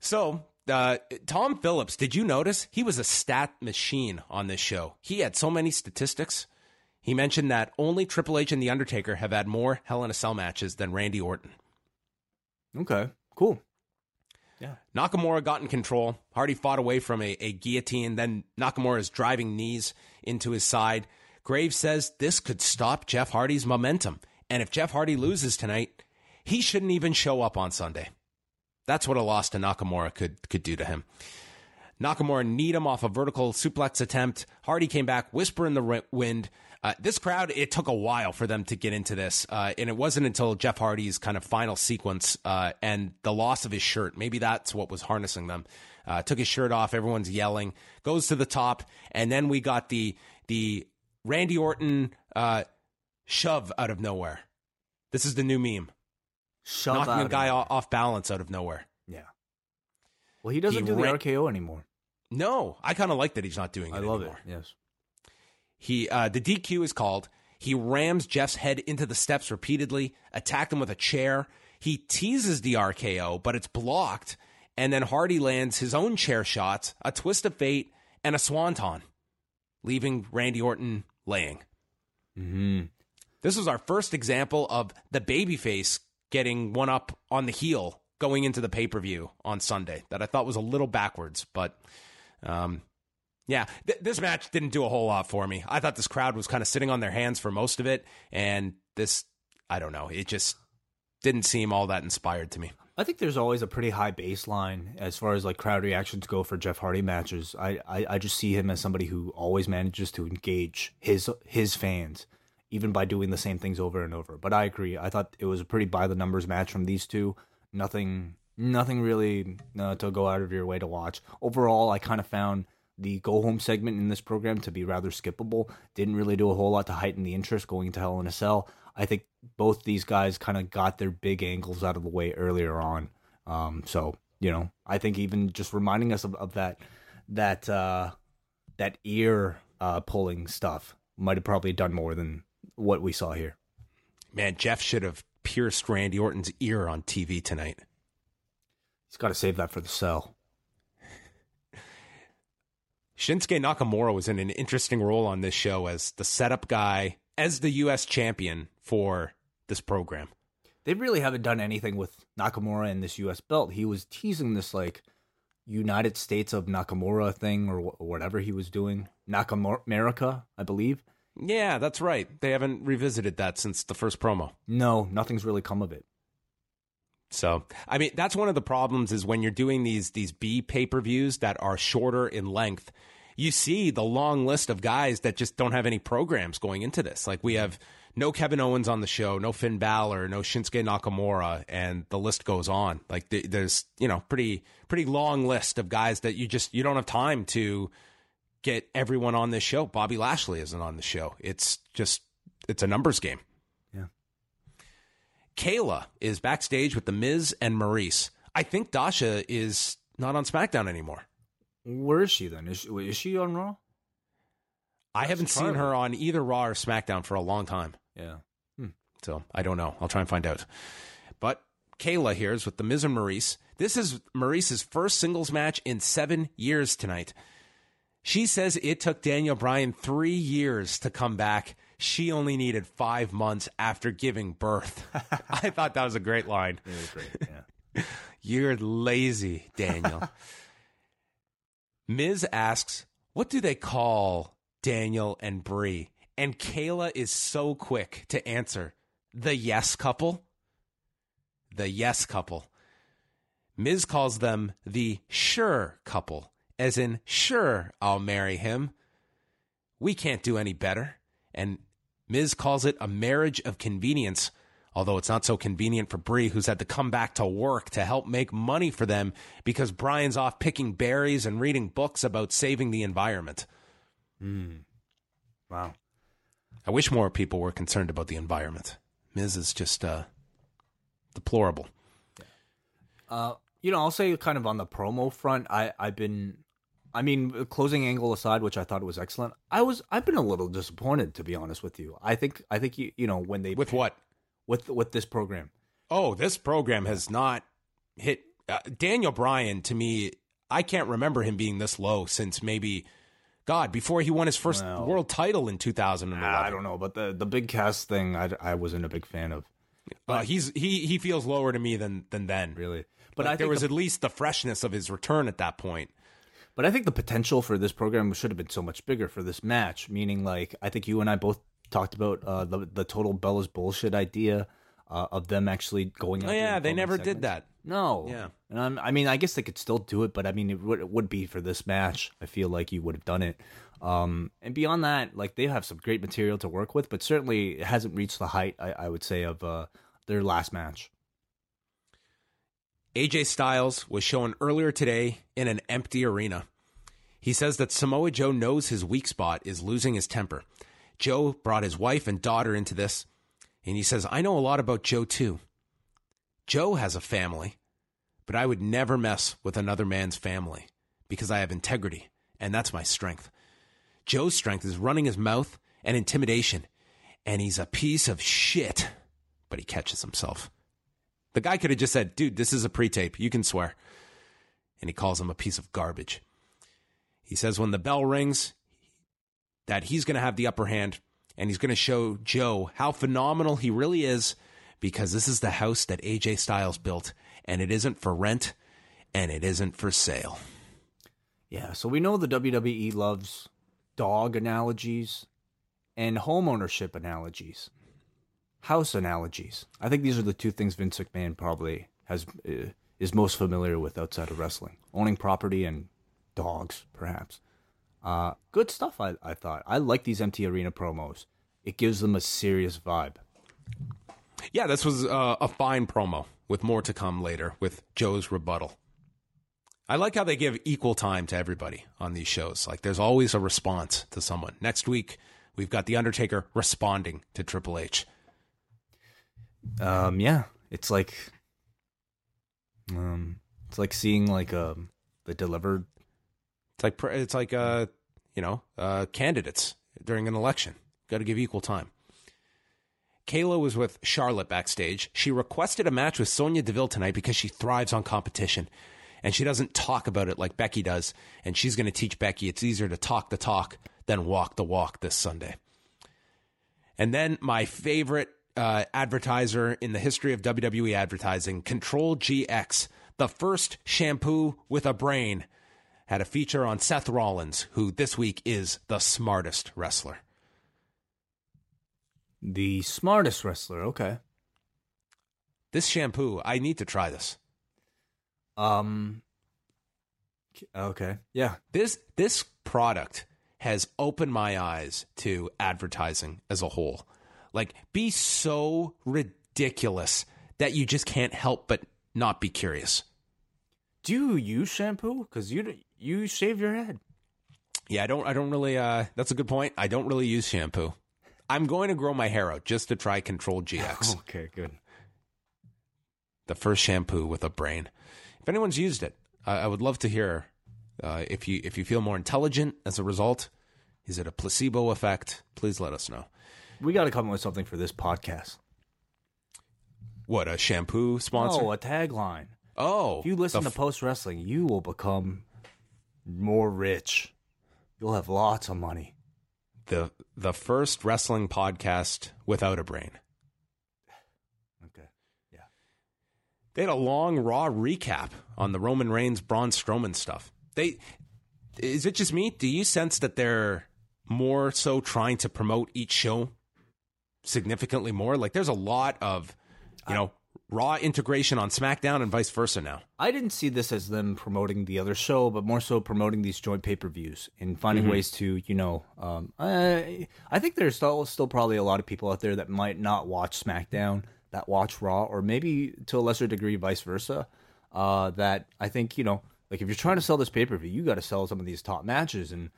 So, uh, Tom Phillips, did you notice he was a stat machine on this show? He had so many statistics. He mentioned that only Triple H and The Undertaker have had more Hell in a Cell matches than Randy Orton. Okay. Cool. Yeah. Nakamura got in control. Hardy fought away from a, a guillotine. Then Nakamura's driving knees into his side. Graves says this could stop Jeff Hardy's momentum. And if Jeff Hardy loses tonight, he shouldn't even show up on Sunday. That's what a loss to Nakamura could could do to him. Nakamura kneed him off a vertical suplex attempt. Hardy came back, whisper in the wind. Uh, this crowd, it took a while for them to get into this. Uh, and it wasn't until Jeff Hardy's kind of final sequence uh, and the loss of his shirt. Maybe that's what was harnessing them. Uh, took his shirt off. Everyone's yelling. Goes to the top. And then we got the, the Randy Orton uh, shove out of nowhere. This is the new meme. Shove Knocking a guy off, off balance out of nowhere. Yeah. Well, he doesn't He do the ran- RKO anymore. No, I kind of like that he's not doing it I love anymore. it. Yes. He uh, the DQ is called. He rams Jeff's head into the steps repeatedly, attacked him with a chair. He teases the RKO, but it's blocked, and then Hardy lands his own chair shots, a twist of fate, and a swanton, leaving Randy Orton laying. Mm-hmm. This was our first example of the babyface getting one up on the heel going into the pay per view on Sunday. That I thought was a little backwards, but um, yeah, th- this match didn't do a whole lot for me. I thought this crowd was kind of sitting on their hands for most of it, and this, I don't know, it just didn't seem all that inspired to me. I think there's always a pretty high baseline as far as like crowd reactions go for Jeff Hardy matches. I, I, I just see him as somebody who always manages to engage his his fans, even by doing the same things over and over. But I agree. I thought it was a pretty by the numbers match from these two. Nothing nothing really uh, to go out of your way to watch. Overall, I kind of found the go home segment in this program to be rather skippable. Didn't really do a whole lot to heighten the interest going to Hell in a Cell. I think both these guys kind of got their big angles out of the way earlier on. Um, so you know, I think even just reminding us of, of that that uh, that ear uh, pulling stuff might have probably done more than what we saw here. Man, Jeff should have pierced Randy Orton's ear on TV tonight. He's got to save that for the cell. Shinsuke Nakamura was in an interesting role on this show as the setup guy, as the U.S. champion for this program. They really haven't done anything with Nakamura and this U.S. belt. He was teasing this like United States of Nakamura thing or wh- whatever he was doing. Nakamura, America, I believe. Yeah, that's right. They haven't revisited that since the first promo. No, nothing's really come of it. So, I mean, that's one of the problems is when you're doing these these B pay-per-views that are shorter in length, you see the long list of guys that just don't have any programs going into this. Like we have no Kevin Owens on the show, no Finn Balor, no Shinsuke Nakamura, and the list goes on. Like th- there's, you know, pretty pretty long list of guys that you just you don't have time to get everyone on this show. Bobby Lashley isn't on the show. It's just it's a numbers game. Yeah. Kayla is backstage with The Miz and Maryse. I think Dasha is not on SmackDown anymore. Where is she then? Is she, is she on Raw? I haven't seen her on either Raw or SmackDown for a long time. Yeah. Hmm. So I don't know. I'll try and find out. But Kayla here is with The Miz and Maryse. This is Maryse's first singles match in seven years tonight. She says it took Daniel Bryan three years to come back. She only needed five months after giving birth. I thought that was a great line. It was great. Yeah. You're lazy, Daniel. Miz asks, What do they call Daniel and Brie? And Kayla is so quick to answer, The yes couple. The yes couple. Miz calls them the sure couple, as in, sure, I'll marry him. We can't do any better. And Miz calls it a marriage of convenience, although it's not so convenient for Brie, who's had to come back to work to help make money for them because Bryan's off picking berries and reading books about saving the environment. Hmm. Wow. I wish more people were concerned about the environment. Miz is just uh, deplorable. Uh, you know, I'll say kind of on the promo front, I I've been, I mean, closing angle aside, which I thought was excellent. I was I've been a little disappointed to be honest with you. I think I think you you know when they With what? With with this program. Oh, this program has not hit uh, Daniel Bryan. To me, I can't remember him being this low since maybe God before he won his first Well, world title in 2011. I don't know, but the the big cast thing, I, I wasn't a big fan of Uh, he's he he feels lower to me than than then. really. But But I there was the, at least the freshness of his return at that point. but I think the potential for this program should have been so much bigger for this match. Meaning, like I think you and I both talked about uh, the the total Bella's bullshit idea. uh, of them actually going. Oh yeah, they never did that. No. Yeah. And I'm, I mean, I guess they could still do it, but I mean, it would, it would be for this match. I feel like you would have done it. Um, and beyond that, like they have some great material to work with, but certainly it hasn't reached the height I, I would say of uh, their last match. AJ Styles was shown earlier today in an empty arena. He says that Samoa Joe knows his weak spot is losing his temper. Joe brought his wife and daughter into this, and he says, I know a lot about Joe too. Joe has a family, but I would never mess with another man's family because I have integrity, and that's my strength. Joe's strength is running his mouth and intimidation, and he's a piece of shit, but he catches himself. The guy could have just said, dude, this is a pre tape. You can swear. And he calls him a piece of garbage. He says when the bell rings, that he's going to have the upper hand and he's going to show Joe how phenomenal he really is because this is the house that AJ Styles built and it isn't for rent and it isn't for sale. Yeah, so we know the WWE loves dog analogies and home ownership analogies, house analogies. I think these are the two things Vince McMahon probably has uh, is most familiar with outside of wrestling: owning property and dogs, perhaps. Uh, good stuff. I, I thought I like these empty arena promos. It gives them a serious vibe. Yeah, this was uh, a fine promo with more to come later with Joe's rebuttal. I like how they give equal time to everybody on these shows. Like there's always a response to someone. Next week, we've got The Undertaker responding to Triple H. Um, yeah, it's like, um, it's like seeing like um the delivered. It's like it's like uh, you know, uh, candidates during an election. Got to give equal time. Kayla was with Charlotte backstage. She requested a match with Sonya Deville tonight because she thrives on competition. And she doesn't talk about it like Becky does. And she's going to teach Becky it's easier to talk the talk than walk the walk this Sunday. And then my favorite uh, advertiser in the history of WWE advertising, Control GX, the first shampoo with a brain, had a feature on Seth Rollins, who this week is the smartest wrestler. The smartest wrestler. Okay. This shampoo, I need to try this. Um. Okay. Yeah. This this product has opened my eyes to advertising as a whole. Like be so ridiculous that you just can't help but not be curious. Do you use shampoo? Because you you shave your head. Yeah, I don't I don't really uh that's a good point. I don't really use shampoo. I'm going to grow my hair out just to try Control GX. Okay. Good. the first shampoo with a brain. If anyone's used it, I, I would love to hear uh, if you if you feel more intelligent as a result. Is it a placebo effect? Please let us know. We got to come up with something for this podcast. What a shampoo sponsor! Oh, a tagline. Oh, If you listen the to post wrestling, you will become more rich. You'll have lots of money. the the first wrestling podcast without a brain. Okay. Yeah. They had a long raw recap on the Roman Reigns Braun Strowman stuff. They is it just me? Do you sense that they're more so trying to promote each show significantly more? Like there's a lot of you know raw integration on SmackDown and vice versa now. I didn't see this as them promoting the other show, but more so promoting these joint pay per views and finding ways to, you know, um, I, I think there's still still probably a lot of people out there that might not watch SmackDown that watch Raw, or maybe to a lesser degree, vice versa. Uh, that I think you know, like if you're trying to sell this pay per view, you got to sell some of these top matches and.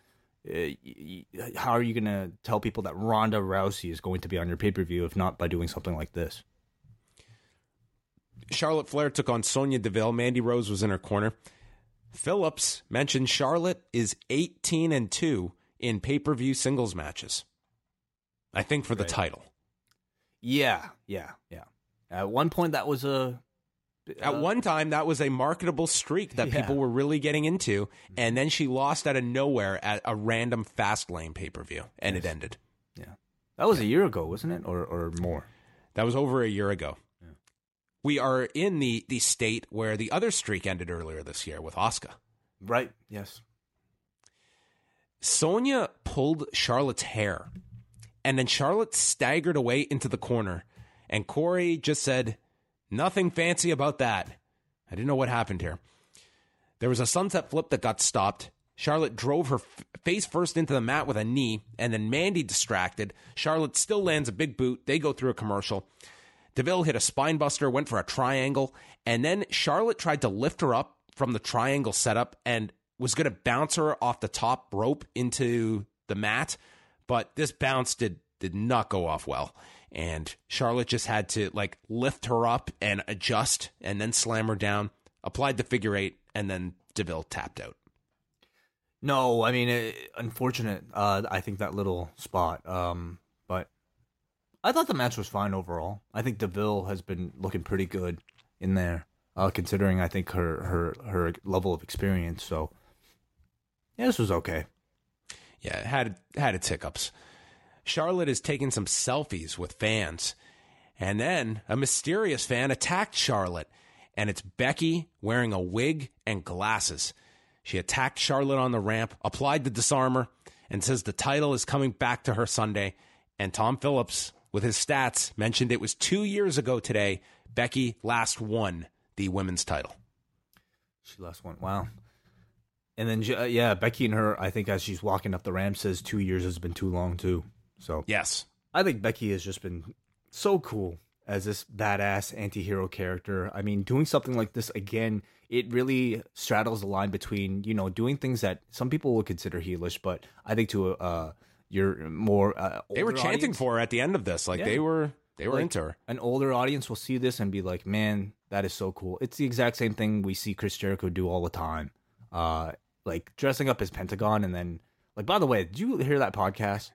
Uh, y- y- how are you going to tell people that Ronda Rousey is going to be on your pay per view if not by doing something like this? Charlotte Flair took on Sonya Deville. Mandy Rose was in her corner. Phillips mentioned Charlotte is 18 and 2 in pay-per-view singles matches. I think for the Right. title. Yeah, yeah, yeah. At one point, that was a At uh, one time, that was a marketable streak that Yeah. people were really getting into, and then she lost out of nowhere at a random Fastlane pay per view, and it ended. Yeah, that was a year ago, wasn't it, or or more? That was over a year ago. We are in the the state where the other streak ended earlier this year with Asuka. Right. Yes. Sonya pulled Charlotte's hair, and then Charlotte staggered away into the corner, And Corey just said, nothing fancy about that. I didn't know what happened here. There was a sunset flip that got stopped. Charlotte drove her f- face first into the mat with a knee, and then Mandy distracted. Charlotte still lands a big boot. They go through a commercial. DeVille hit a spinebuster, went for a triangle, and then Charlotte tried to lift her up from the triangle setup and was going to bounce her off the top rope into the mat, but this bounce did did not go off well. And Charlotte just had to like lift her up and adjust and then slam her down, applied the figure eight, and then DeVille tapped out. No, I mean, it, unfortunate. Uh, I think that little spot. Um, I thought the match was fine overall. I think Deville has been looking pretty good in there, uh, considering I think her her her level of experience. So yeah, this was okay. Yeah, it had had its hiccups. Charlotte is taking some selfies with fans, and then a mysterious fan attacked Charlotte, and it's Becky wearing a wig and glasses. She attacked Charlotte on the ramp, applied the disarmer, and says the title is coming back to her Sunday. And Tom Phillips, with his stats, mentioned it was two years ago today Becky last won the women's title. She last won. Wow. And then, uh, yeah, Becky and her, I think as she's walking up the ramp, says two years has been too long, too. So, yes. I think Becky has just been so cool as this badass anti hero character. I mean, doing something like this again, it really straddles the line between, you know, doing things that some people would consider heelish, but I think to uh, your more. Uh, they were chanting audience, for her at the end of this. Like, yeah. they were. They were like, into her. An older audience will see this and be like, "Man, that is so cool." It's the exact same thing we see Chris Jericho do all the time. Uh, like dressing up as Pentagon and then like by the way, did you hear that podcast?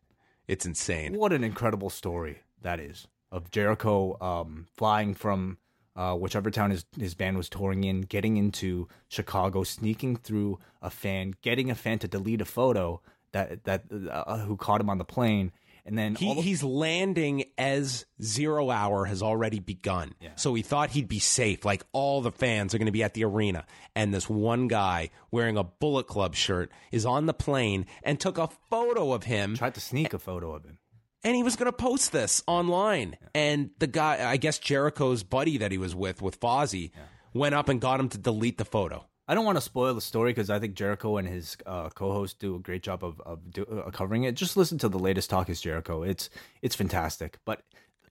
It's insane. What an incredible story that is of Jericho um, flying from uh, whichever town his his band was touring in, getting into Chicago, sneaking through a fan, getting a fan to delete a photo that that uh, who caught him on the plane, and then he, the- he's landing as zero hour has already begun. Yeah. So he thought he'd be safe. Like all the fans are going to be at the arena. And this one guy wearing a Bullet Club shirt is on the plane and took a photo of him. tried to sneak a photo of him. And he was going to post this online. Yeah. And the guy, I guess Jericho's buddy that he was with, with Fozzy, yeah. went up and got him to delete the photo. I don't want to spoil the story because I think Jericho and his uh, co-host do a great job of, of do, uh, covering it. Just listen to the latest Talk is Jericho. It's it's fantastic. But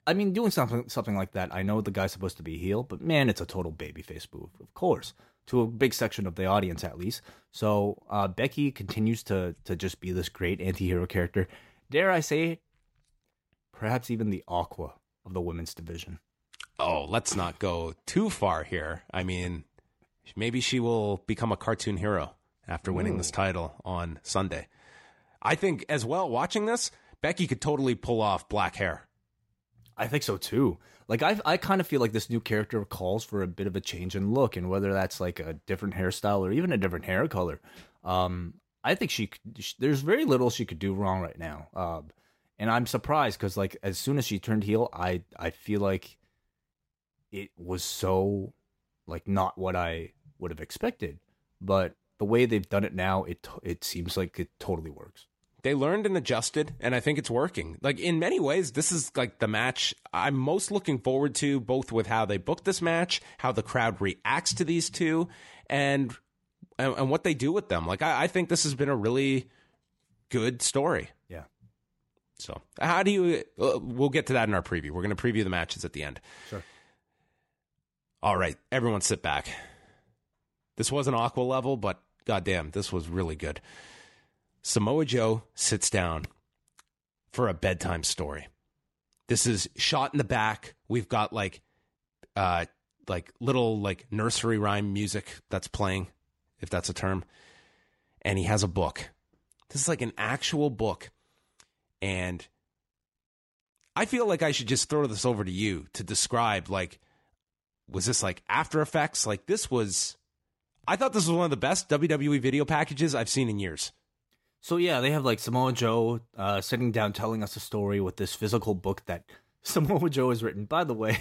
I mean, doing something something like that, I know the guy's supposed to be heel, but man, it's a total babyface move, of course, to a big section of the audience at least. So uh, Becky continues to to just be this great anti-hero character. Dare I say, perhaps even the Aqua of the women's division. Oh, let's not go too far here. I mean, Maybe she will become a cartoon hero after winning Ooh. this title on Sunday. I think as well, watching this, Becky could totally pull off black hair. I think so too. Like I, I kind of feel like this new character calls for a bit of a change in look, and whether that's like a different hairstyle or even a different hair color. Um, I think she, she there's very little she could do wrong right now. Um, and I'm surprised because like as soon as she turned heel, I, I feel like it was so like not what I would have expected. But the way they've done it now, it it seems like it totally works. They learned and adjusted, and I think it's working. Like in many ways, this is like the match I'm most looking forward to, both with how they book this match, how the crowd reacts to these two, and and, and what they do with them. Like I, I think this has been a really good story. Yeah. So how do you? Uh, we'll get to that in our preview. We're going to preview the matches at the end. Sure. All right, everyone, sit back. This wasn't Aqua level, but goddamn, this was really good. Samoa Joe sits down for a bedtime story. This is shot in the back. We've got like uh like little like nursery rhyme music that's playing, if that's a term. And he has a book. This is like an actual book. And I feel like I should just throw this over to you to describe like was this like After Effects? Like this was I thought this was one of the best WWE video packages I've seen in years. So yeah, they have like Samoa Joe uh, sitting down telling us a story with this physical book that Samoa Joe has written. By the way,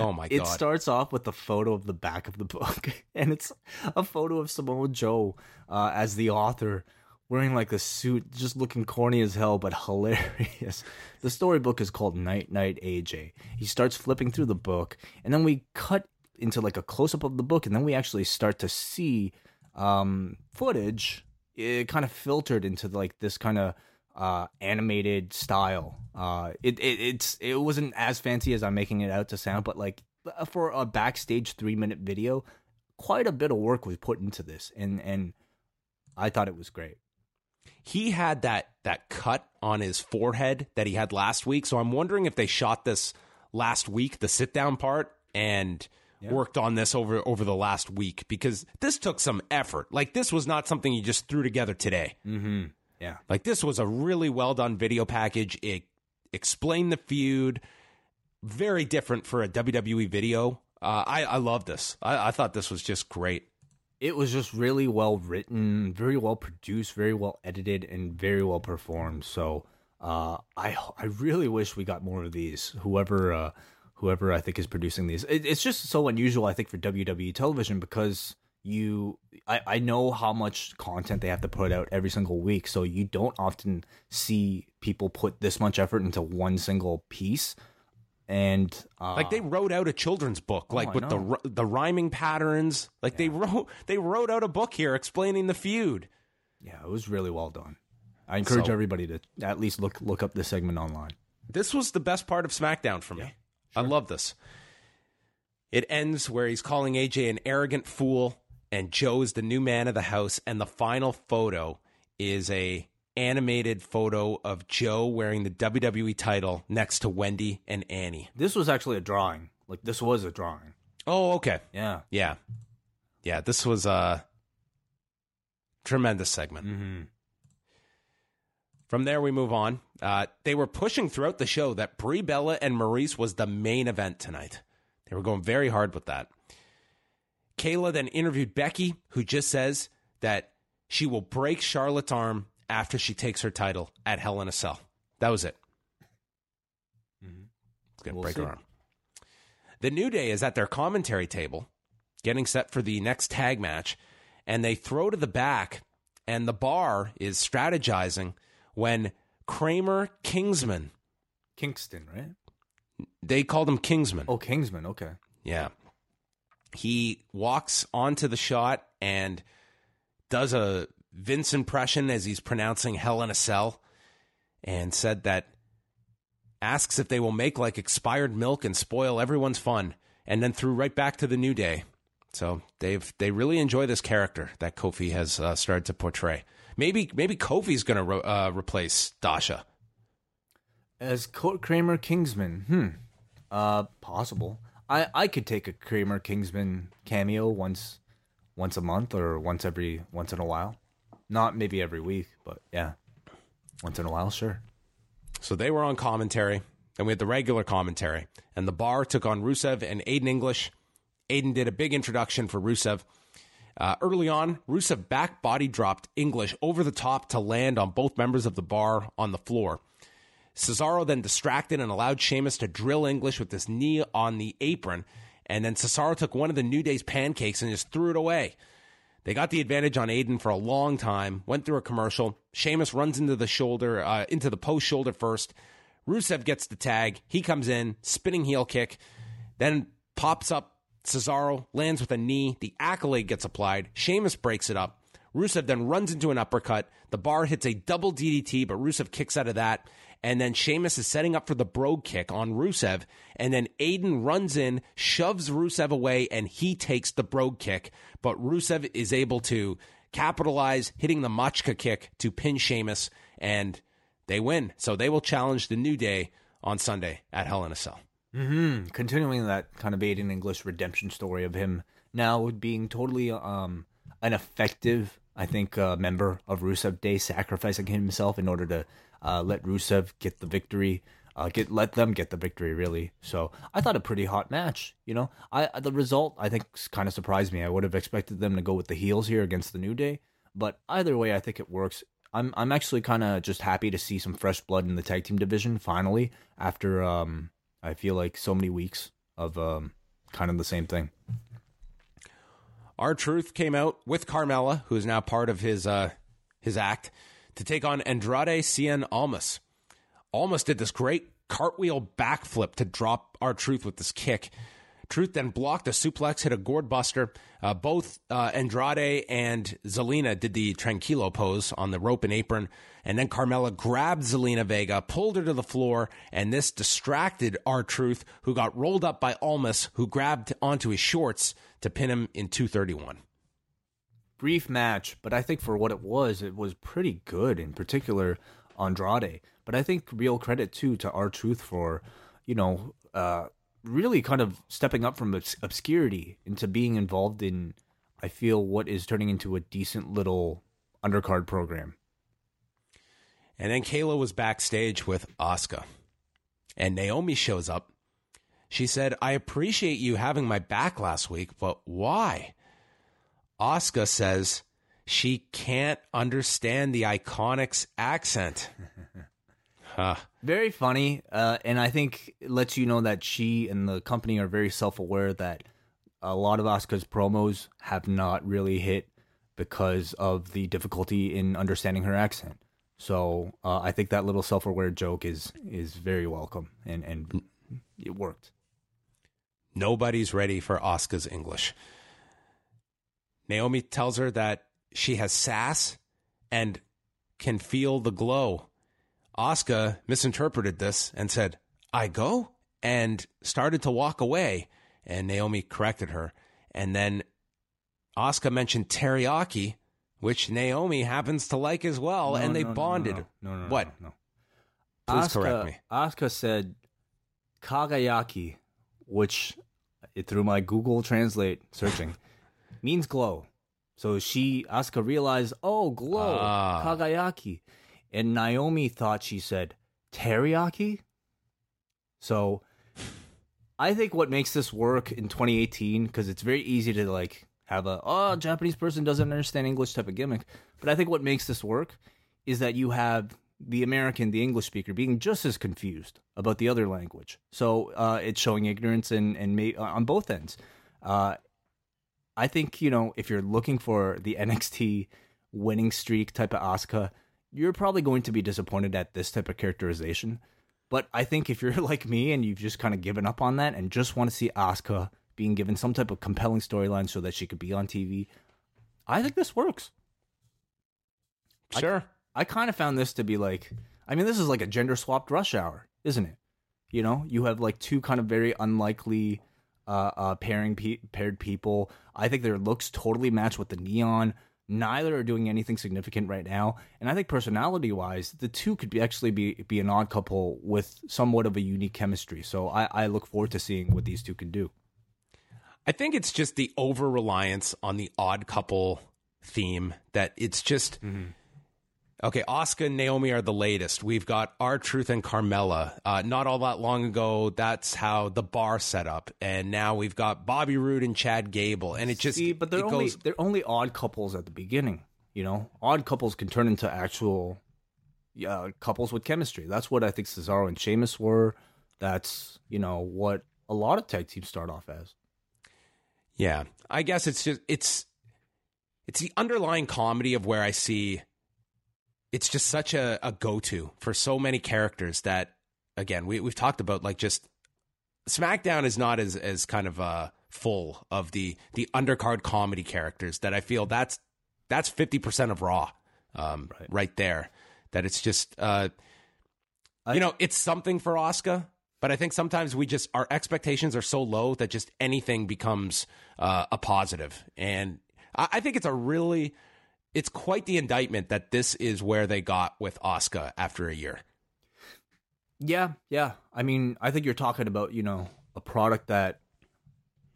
oh my god, it starts off with a photo of the back of the book, and it's a photo of Samoa Joe uh, as the author wearing like a suit, just looking corny as hell, but hilarious. The storybook is called Night Night AJ. He starts flipping through the book, and then we cut into like a close up of the book, and then we actually start to see um, footage. It kind of filtered into like this kind of uh, animated style. Uh, it, it it's it wasn't as fancy as I'm making it out to sound, but like for a backstage three minute video, quite a bit of work was put into this, and and I thought it was great. He had that that cut on his forehead that he had last week, so I'm wondering if they shot this last week, the sit down part, and worked on this over over the last week because this took some effort. Like this was not something you just threw together today. Mm-hmm. Yeah. Like this was a really well done video package. It explained the feud. Very different for a WWE video. Uh, I I love this. I, I thought this was just great. It was just really well written, very well produced, very well edited, and very well performed. So uh, I I really wish we got more of these. Whoever uh, whoever I think is producing these, it, it's just so unusual. I think for WWE television because you I, I know how much content they have to put out every single week so you don't often see people put this much effort into one single piece and uh, Like they wrote out a children's book, Oh, like with the the rhyming patterns. Like they wrote they wrote out a book here explaining the feud. yeah it was really well done i encourage So- everybody to at least look look up this segment online This was the best part of SmackDown for me. I love this. It ends where he's calling AJ an arrogant fool, and Joe is the new man of the house. And the final photo is a animated photo of Joe wearing the WWE title next to Wendy and Annie. this was actually a drawing like this was a drawing Oh, okay. yeah Yeah. Yeah, this was a tremendous segment. mm-hmm. From there, we move on. Uh, they were pushing throughout the show that Brie Bella and Maryse was the main event tonight. They were going very hard with that. Kayla then interviewed Becky, who just says that she will break Charlotte's arm after she takes her title at Hell in a Cell. That was it. It's going to We'll break see. her arm. The New Day is at their commentary table, getting set for the next tag match, and they throw to the back, and the bar is strategizing when Kramer Kingsman, kingston right they called him Kingsman. oh kingsman okay Yeah. He walks onto the shot and does a Vince impression as he's pronouncing Hell in a Cell and said that asks if they will make like expired milk and spoil everyone's fun and then threw right back to the new day. So they've they really enjoy this character that Kofi has uh, started to portray. Maybe maybe Kofi's going to re- uh, replace Dasha. As Co- Kramer Kingsman, hmm, uh, possible. I I could take a Kramer Kingsman cameo once, once a month or once every once in a while, not maybe every week, but yeah, once in a while, sure. So they were on commentary, and we had the regular commentary. And the bar took on Rusev and Aiden English. Aiden did a big introduction for Rusev. Uh, early on, Rusev back body dropped English over the top to land on both members of the bar on the floor. Cesaro then distracted and allowed Sheamus to drill English with his knee on the apron. And then Cesaro took one of the New Day's pancakes and just threw it away. They got the advantage on Aiden for a long time. Went through a commercial. Sheamus runs into the shoulder, uh, into the post shoulder first. Rusev gets the tag. He comes in, spinning heel kick, then pops up. Cesaro lands with a knee. The accolade gets applied. Sheamus breaks it up. Rusev then runs into an uppercut. The bar hits a double DDT, but Rusev kicks out of that. And then Sheamus is setting up for the brogue kick on Rusev. And then Aiden runs in, shoves Rusev away, and he takes the brogue kick. But Rusev is able to capitalize, hitting the Machka kick to pin Sheamus, and they win. So they will challenge the New Day on Sunday at Hell in a Cell. Hmm. Continuing that kind of Aiden English redemption story of him now being totally um an effective, I think, uh, member of Rusev Day, sacrificing himself in order to uh, let Rusev get the victory. Uh, get let them get the victory really. So I thought a pretty hot match. You know, I the result I think kind of surprised me. I would have expected them to go with the heels here against the New Day, but either way, I think it works. I'm I'm actually kind of just happy to see some fresh blood in the tag team division finally after um I feel like so many weeks of um kind of the same thing. R-Truth came out with Carmella, who is now part of his uh, his act, to take on Andrade Cien Almas. Almas did this great cartwheel backflip to drop R-Truth with this kick. Truth then blocked a suplex, hit a gourd buster. Uh, both uh, Andrade and Zelina did the tranquilo pose on the rope and apron. And then Carmella grabbed Zelina Vega, pulled her to the floor, and this distracted R-Truth, who got rolled up by Almas, who grabbed onto his shorts to pin him in 231. Brief match, but I think for what it was, it was pretty good, in particular Andrade. But I think real credit too to R-Truth for, you know, uh, really kind of stepping up from obs- obscurity into being involved in, I feel, what is turning into a decent little undercard program. And then Kayla was backstage with Asuka, And Naomi shows up. She said, I appreciate you having my back last week, but why? Asuka says she can't understand the Iconics accent. huh. Very funny. Uh, and I think it lets you know that she and the company are very self aware that a lot of Asuka's promos have not really hit because of the difficulty in understanding her accent. So uh, I think that little self-aware joke is is very welcome, and and it worked. Nobody's ready for Asuka's English. Naomi tells her that she has sass and can feel the glow. Asuka misinterpreted this and said, "I go," and started to walk away. And Naomi corrected her, and then Asuka mentioned teriyaki which Naomi happens to like as well, No, and they no, bonded. No, no, no, no, what? No. Please Asuka, correct me. Asuka said Kagayaki, which through my Google Translate searching means glow. So she Asuka realized, oh, glow, Ah. Kagayaki, and Naomi thought she said teriyaki. So I think what makes this work in 2018 because it's very easy to like have a oh Japanese person doesn't understand English type of gimmick, but I think what makes this work is that you have the American, the English speaker, being just as confused about the other language. So uh, it's showing ignorance and and may, on both ends. Uh, I think you know if you're looking for the NXT winning streak type of Asuka, you're probably going to be disappointed at this type of characterization. But I think if you're like me and you've just kind of given up on that and just want to see Asuka being given some type of compelling storyline so that she could be on TV, I think this works. I- Sure. I kind of found this to be like, I mean, this is like a gender swapped rush hour, isn't it? You know, you have like two kind of very unlikely uh, uh, pairing pe- paired people. I think their looks totally match with the neon. Neither are doing anything significant right now, and I think personality wise, the two could be actually be be an odd couple with somewhat of a unique chemistry. So I, I look forward to seeing what these two can do. I think it's just the over reliance on the odd couple theme that it's just mm-hmm. Okay. Asuka and Naomi are the latest. We've got R-Truth and Carmella. Uh, not all that long ago, that's how the bar set up, and now we've got Bobby Roode and Chad Gable, and it just See, but they're only goes. they're only odd couples at the beginning. You know, odd couples can turn into actual yeah, couples with chemistry. That's what I think Cesaro and Sheamus were. That's you know what a lot of tag teams start off as. Yeah, I guess it's just it's it's the underlying comedy of where I see it's just such a, a go to for so many characters that again we we've talked about like just SmackDown is not as as kind of uh full of the the undercard comedy characters that I feel that's that's fifty percent of Raw um right. there that it's just uh I- you know it's something for Asuka but I think sometimes we just our expectations are so low that just anything becomes uh, a positive, and I, I think it's a really, it's quite the indictment that this is where they got with Asuka after a year. Yeah, yeah. I mean, I think you're talking about, you know, a product that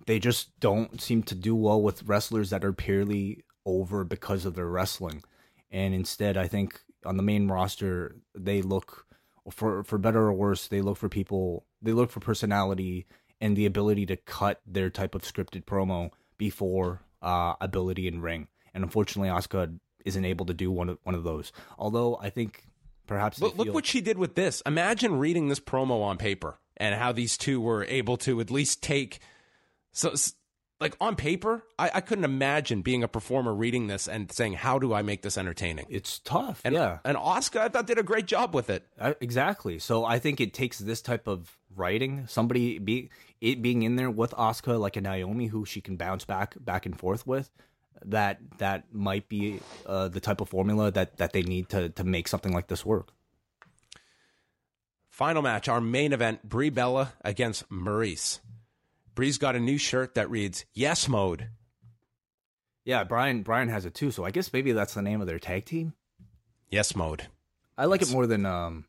they just don't seem to do well with wrestlers that are purely over because of their wrestling. And instead, I think on the main roster, they look for for better or worse, they look for people, they look for personality and the ability to cut their type of scripted promo before uh, ability in ring. And unfortunately, Asuka isn't able to do one of one of those. Although I think perhaps look feel- what she did with this. Imagine reading this promo on paper and how these two were able to at least take so like on paper, I, I couldn't imagine being a performer reading this and saying, "How do I make this entertaining?" It's tough. And yeah. and Asuka, I thought did a great job with it. Uh, exactly. So I think it takes this type of writing, somebody be it being in there with Asuka, like a Naomi, who she can bounce back back and forth with. That that might be uh, the type of formula that that they need to to make something like this work. Final match, our main event: Brie Bella against Maryse. Brie's got a new shirt that reads "Yes Mode." Yeah, Bryan Bryan has it too. So I guess maybe that's the name of their tag team. Yes Mode. I like it more than um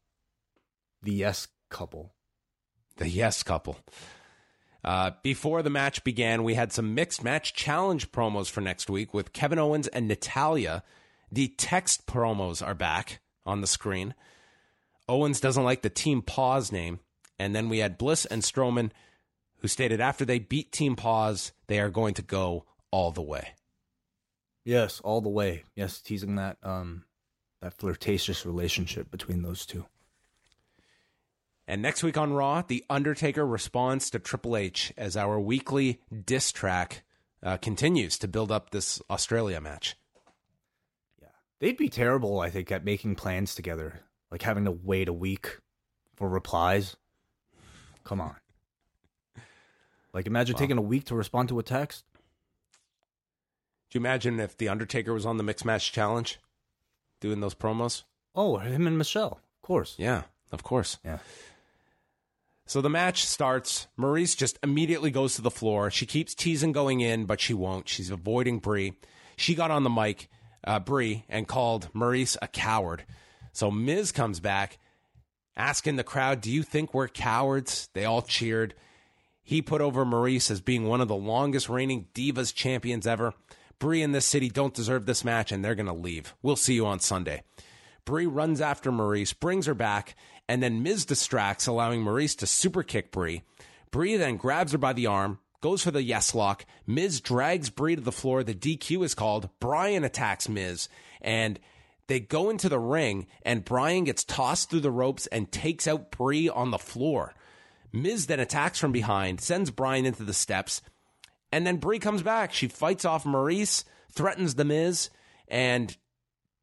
the Yes couple. The Yes couple. Uh, before the match began, we had some mixed match challenge promos for next week with Kevin Owens and Natalya. The text promos are back on the screen. Owens doesn't like the Team Pause name. And then we had Bliss and Strowman, who stated after they beat Team Pause, they are going to go all the way. Yes, all the way. Yes, teasing that um that flirtatious relationship between those two. And next week on Raw, The Undertaker responds to Triple H as our weekly diss track uh, continues to build up this Australia match. Yeah. They'd be terrible, I think, at making plans together. Like having to wait a week for replies. Come on. Like imagine taking a week to respond to a text. Do you imagine if The Undertaker was on the Mixed Match Challenge doing those promos? Oh, him and Michelle. Of course. Yeah, of course. Yeah. So the match starts. Maryse just immediately goes to the floor. She keeps teasing going in, but she won't. She's avoiding Brie. She got on the mic, uh, Brie, and called Maryse a coward. So Miz comes back, asking the crowd, "Do you think we're cowards?" They all cheered. He put over Maryse as being one of the longest reigning Divas champions ever. Brie and this city don't deserve this match, and they're going to leave. We'll see you on Sunday. Brie runs after Maryse, brings her back, and then Miz distracts, allowing Maryse to super kick Brie. Brie then grabs her by the arm, goes for the yes lock. Miz drags Brie to the floor. The DQ is called. Bryan attacks Miz, and they go into the ring, and Bryan gets tossed through the ropes and takes out Brie on the floor. Miz then attacks from behind, sends Bryan into the steps, and then Brie comes back. She fights off Maryse, threatens the Miz, and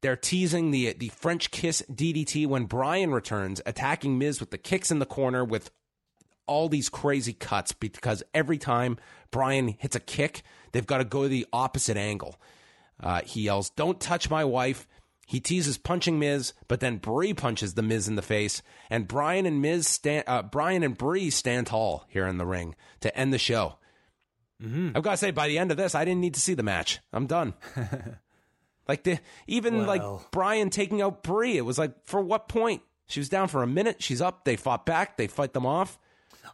they're teasing the the French kiss DDT when Bryan returns, attacking Miz with the kicks in the corner with all these crazy cuts because every time Bryan hits a kick, they've got to go the opposite angle. Uh, he yells, "Don't touch my wife!" He teases punching Miz, but then Brie punches the Miz in the face, and Bryan and Miz stand. Uh, Bryan and Brie stand tall here in the ring to end the show. Mm-hmm. I've got to say, by the end of this, I didn't need to see the match. I'm done. like the even like Bryan taking out Brie, it was like for what point? She was down for a minute. She's up. They fought back. They fight them off.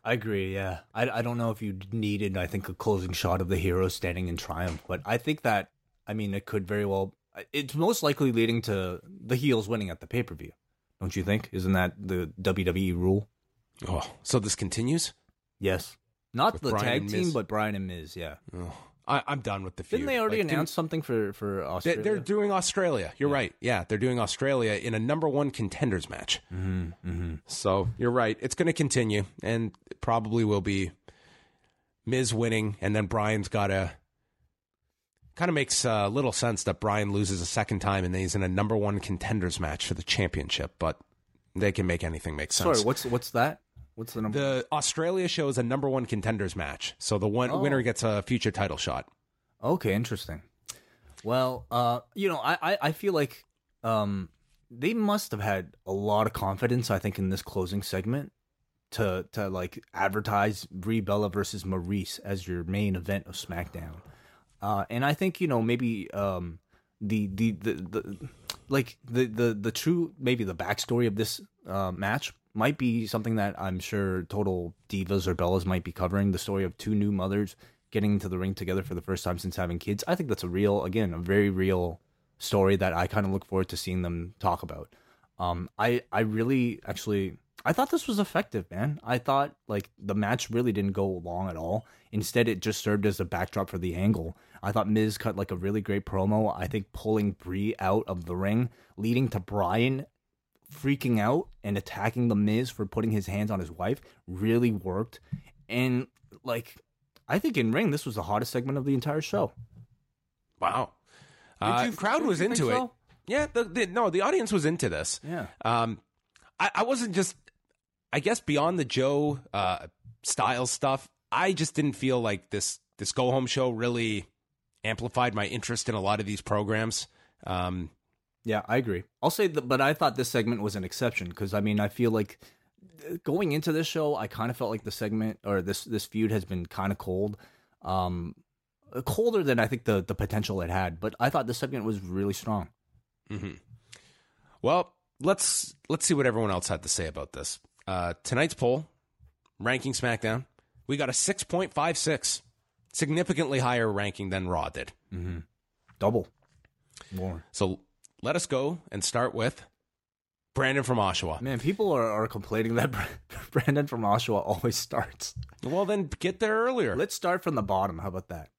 I agree. Yeah, I, I don't know if you needed. I think a closing shot of the hero standing in triumph, but I think that I mean it could very well. It's most likely leading to the heels winning at the pay per view. Don't you think? Isn't that the WWE rule? Oh, so this continues. Yes, not With the Bryan tag team, but Bryan and Miz. Yeah, Oh, I, I'm done with the feud. didn't they already Like, announce something for for Australia? they're doing Australia. You're right. Yeah, they're doing Australia in a number one contenders match. mm-hmm. So you're right. It's going to continue, and it probably will be Miz winning, and then Bryan's got to. Kind of makes uh, little sense that Bryan loses a second time, and then he's in a number one contenders match for the championship. But they can make anything make sense. Sorry, what's what's that? What's the number? the Australia show is a number one contenders match, so the one Oh. winner gets a future title shot. Okay, interesting. Well, uh, you know, I, I, I feel like um they must have had a lot of confidence, I think, in this closing segment to to like advertise Brie Bella versus Maryse as your main event of SmackDown. Uh, and I think, you know, maybe um the the, the, the like the, the the true maybe the backstory of this uh, match might be something that I'm sure total divas or Bellas might be covering the story of two new mothers getting into the ring together for the first time since having kids. I think that's a real, again, a very real story that I kind of look forward to seeing them talk about. Um, I I really actually I thought this was effective, man. I thought like the match really didn't go long at all. Instead, it just served as a backdrop for the angle. I thought Miz cut like a really great promo. I think pulling Brie out of the ring, leading to Bryan freaking out and attacking the Miz for putting his hands on his wife, really worked. And like I think in ring this was the hottest segment of the entire show. Wow. Uh, you- crowd was into it. so? Yeah, the, the, no, the audience was into this. Yeah. Um, I, I wasn't just, I guess, beyond the Joe uh, style stuff. I just didn't feel like this this go home show really amplified my interest in a lot of these programs. Um, Yeah, I agree. I'll say that, but I thought this segment was an exception because I mean, I feel like uh, going into this show, I kind of felt like the segment or this this feud has been kind of cold, um, colder than I think the the potential it had. But I thought this segment was really strong. Well, let's let's see what everyone else had to say about this. Uh, tonight's poll, ranking SmackDown, we got a six point five six, significantly higher ranking than Raw did. Mm-hmm. Double more. So let us go and start with Brandon from Oshawa. Man, people are, are complaining that Brandon from Oshawa always starts. Well, then get there earlier. Let's start from the bottom. How about that?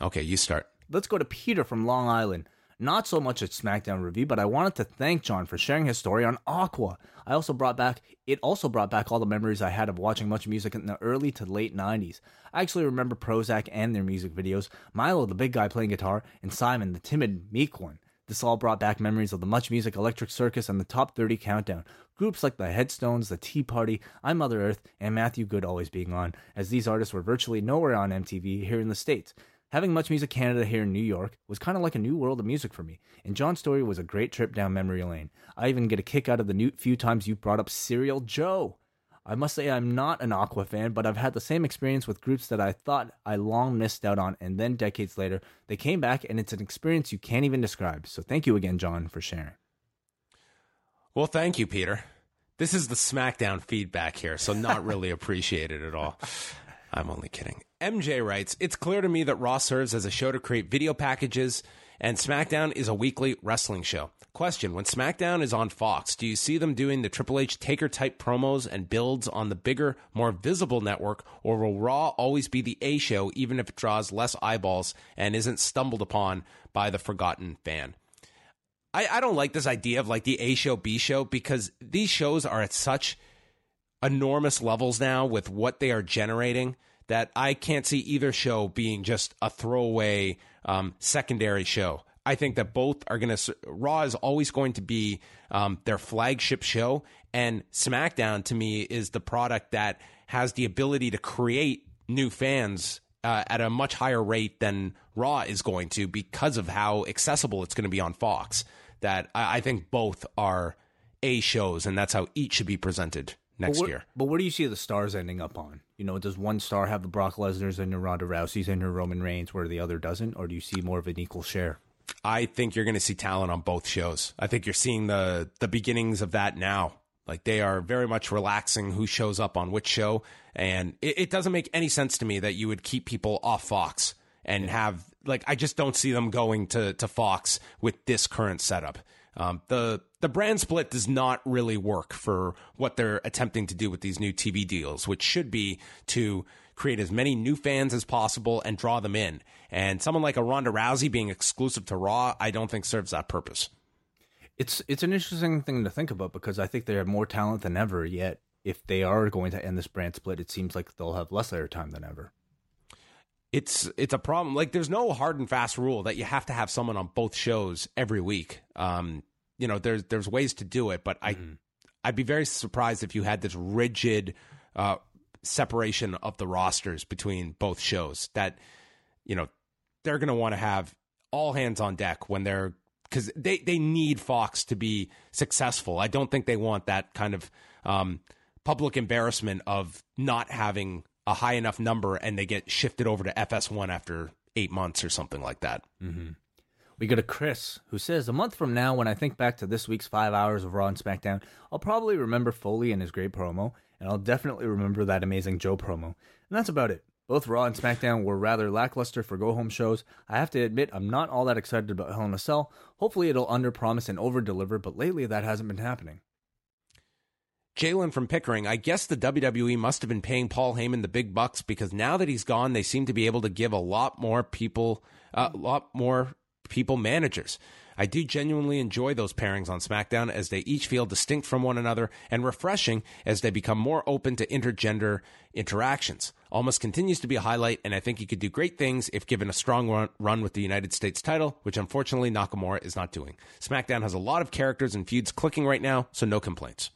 Okay, you start. Let's go to Peter from Long Island. Not so much a SmackDown review, but I wanted to thank John for sharing his story on Aqua. I also brought back it also brought back all the memories I had of watching much music in the early to late 90s. I actually remember Prozzak and their music videos, Milo the big guy playing guitar, and Simon the timid meek one. This all brought back memories of the Much Music Electric Circus and the Top 30 Countdown. Groups like the Headstones, the Tea Party, I Mother Earth, and Matthew Good always being on, as these artists were virtually nowhere on MTV here in the States. Having Much Music Canada here in New York was kind of like a new world of music for me, and John's story was a great trip down memory lane. I even get a kick out of the new few times you brought up Serial Joe. I must say I'm not an Aqua fan, but I've had the same experience with groups that I thought I long missed out on, and then decades later, they came back, and it's an experience you can't even describe. So thank you again, John, for sharing. Well, thank you, Peter. This is the SmackDown feedback here, so not really appreciated at all. I'm only kidding. MJ writes, It's clear to me that Raw serves as a show to create video packages, and SmackDown is a weekly wrestling show. Question When SmackDown is on Fox, do you see them doing the Triple H Taker type promos and builds on the bigger, more visible network, or will Raw always be the A show, even if it draws less eyeballs and isn't stumbled upon by the forgotten fan? I, I don't like this idea of like the A show, B show, because these shows are at such enormous levels now with what they are generating that I can't see either show being just a throwaway um, secondary show. I think that both are going to. Raw is always going to be um, their flagship show, and SmackDown to me is the product that has the ability to create new fans uh, at a much higher rate than Raw is going to because of how accessible it's going to be on Fox. That I, I think both are A shows, and that's how each should be presented next but where, year. But where do you see the stars ending up on? You know, does one star have the Brock Lesnar's and your Ronda Rousey's and your Roman Reigns, where the other doesn't, or do you see more of an equal share? I think you're going to see talent on both shows. I think you're seeing the the beginnings of that now. Like they are very much relaxing who shows up on which show, and it, it doesn't make any sense to me that you would keep people off Fox and have like I just don't see them going to to Fox with this current setup. Um, the the brand split does not really work for what they're attempting to do with these new TV deals, which should be to create as many new fans as possible and draw them in. And someone like a Ronda Rousey being exclusive to Raw, I don't think serves that purpose. It's it's an interesting thing to think about because I think they have more talent than ever. Yet, if they are going to end this brand split, it seems like they'll have less airtime than ever. It's it's a problem. Like there's no hard and fast rule that you have to have someone on both shows every week. Um, you know, there's there's ways to do it, but I I'd be very surprised if you had this rigid uh, separation of the rosters between both shows. That you know they're going to want to have all hands on deck when they're because they they need Fox to be successful. I don't think they want that kind of um, public embarrassment of not having a high enough number and they get shifted over to FS1 after eight months or something like that. Mm-hmm. We go to Chris, who says, A month from now, when I think back to this week's five hours of Raw and SmackDown, I'll probably remember Foley and his great promo, and I'll definitely remember that amazing Joe promo. And that's about it. Both Raw and SmackDown were rather lackluster for go home shows. I have to admit, I'm not all that excited about Hell in a Cell. Hopefully, it'll underpromise and overdeliver, but lately that hasn't been happening. Jalen from Pickering, I guess the WWE must have been paying Paul Heyman the big bucks because now that he's gone, they seem to be able to give a lot more people, uh, a lot more people managers. I do genuinely enjoy those pairings on SmackDown as they each feel distinct from one another and refreshing as they become more open to intergender interactions. Almas continues to be a highlight, and I think he could do great things if given a strong run, run with the United States title, which unfortunately Nakamura is not doing. SmackDown has a lot of characters and feuds clicking right now, so no complaints.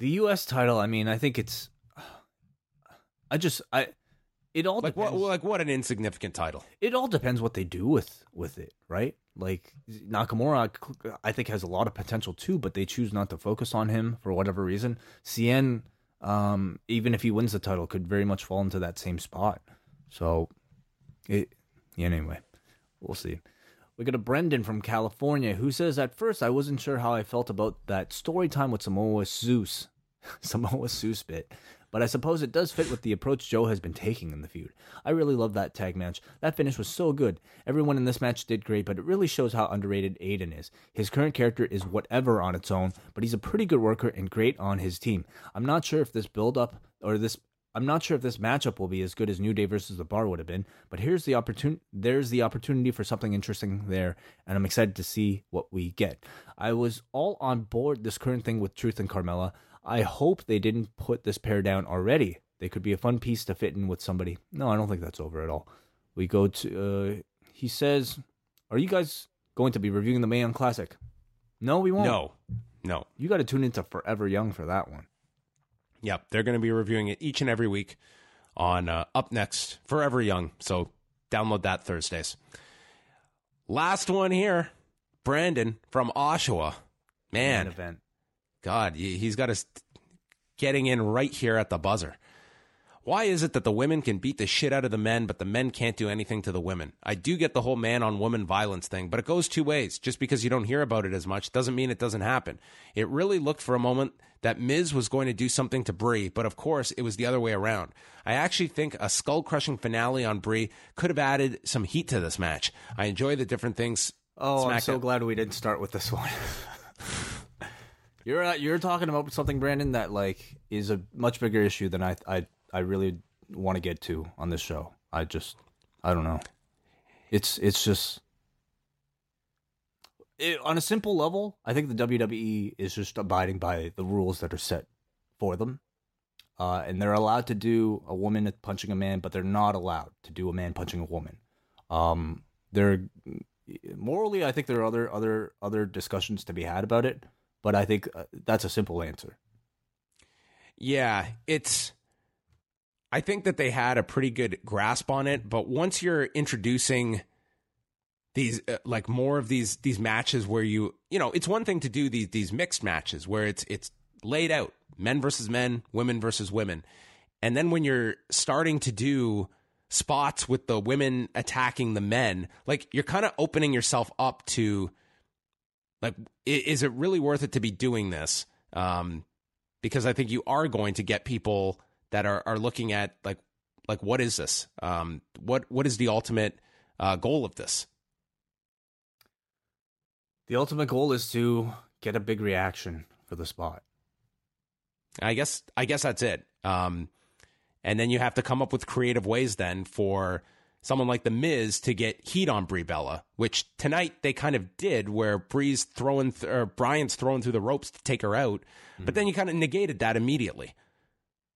The U.S. title, I mean, I think it's. I just I, it all Like what? Like what? An insignificant title. it all depends what they do with with it, right? Like Nakamura, I think has a lot of potential too, but they choose not to focus on him for whatever reason. Cien, um, even if he wins the title, could very much fall into that same spot. So, it yeah, anyway, we'll see. We got a Brendan from California who says, "At first, I wasn't sure how I felt about that story time with Samoa Joe's, Samoa Joe's bit." But I suppose it does fit with the approach Joe has been taking in the feud. I really love that tag match. That finish was so good. Everyone in this match did great, but it really shows how underrated Aiden is. His current character is whatever on its own, but he's a pretty good worker and great on his team. I'm not sure if this build up or this I'm not sure if this matchup will be as good as New Day versus the Bar would have been, but here's the opportunity. There's the opportunity for something interesting there, and I'm excited to see what we get. I was all on board this current thing with Truth and Carmella. I hope they didn't put this pair down already. They could be a fun piece to fit in with somebody. No, I don't think that's over at all. We go to. Uh, he says, "Are you guys going to be reviewing the Mae Young Classic?" No, we won't. No, no. You got to tune into Forever Young for that one. Yep, they're going to be reviewing it each and every week on uh, Up Next Forever Young. So download that Thursdays. Last one here, Brandon from Oshawa. Man, event. God, he- he's got us getting in right here at the buzzer. Why is it that the women can beat the shit out of the men, but the men can't do anything to the women? I do get the whole man on woman violence thing, but it goes two ways. Just because you don't hear about it as much doesn't mean it doesn't happen. It really looked for a moment that Miz was going to do something to Brie, but of course it was the other way around. I actually think a skull crushing finale on Brie could have added some heat to this match. I enjoy the different things. Oh, I'm so SmackDown- glad we didn't start with this one. you're uh, you're talking about something, Brandon, that like is a much bigger issue than I I I really want to get to on this show. I just I don't know. It's it's just it, on a simple level. I think the WWE is just abiding by the rules that are set for them. Uh, and they're allowed to do a woman punching a man, but they're not allowed to do a man punching a woman. Um, they're morally, I think there are other other other discussions to be had about it, but I think uh, that's a simple answer. Yeah, it's. I think that they had a pretty good grasp on it, but once you're introducing these uh, like more of these these matches where you you know it's one thing to do these these mixed matches where it's it's laid out men versus men women versus women and then when you're starting to do spots with the women attacking the men like you're kind of opening yourself up to like is it really worth it to be doing this um because I think you are going to get people that are, are looking at like like what is this? Um, what what is the ultimate uh, goal of this? The ultimate goal is to get a big reaction for the spot. I guess I guess that's it. Um, and then you have to come up with creative ways then for someone like the Miz to get heat on Brie Bella, which tonight they kind of did, where Brie's throwing th- or Bryan's throwing through the ropes to take her out, but then you kind of negated that immediately.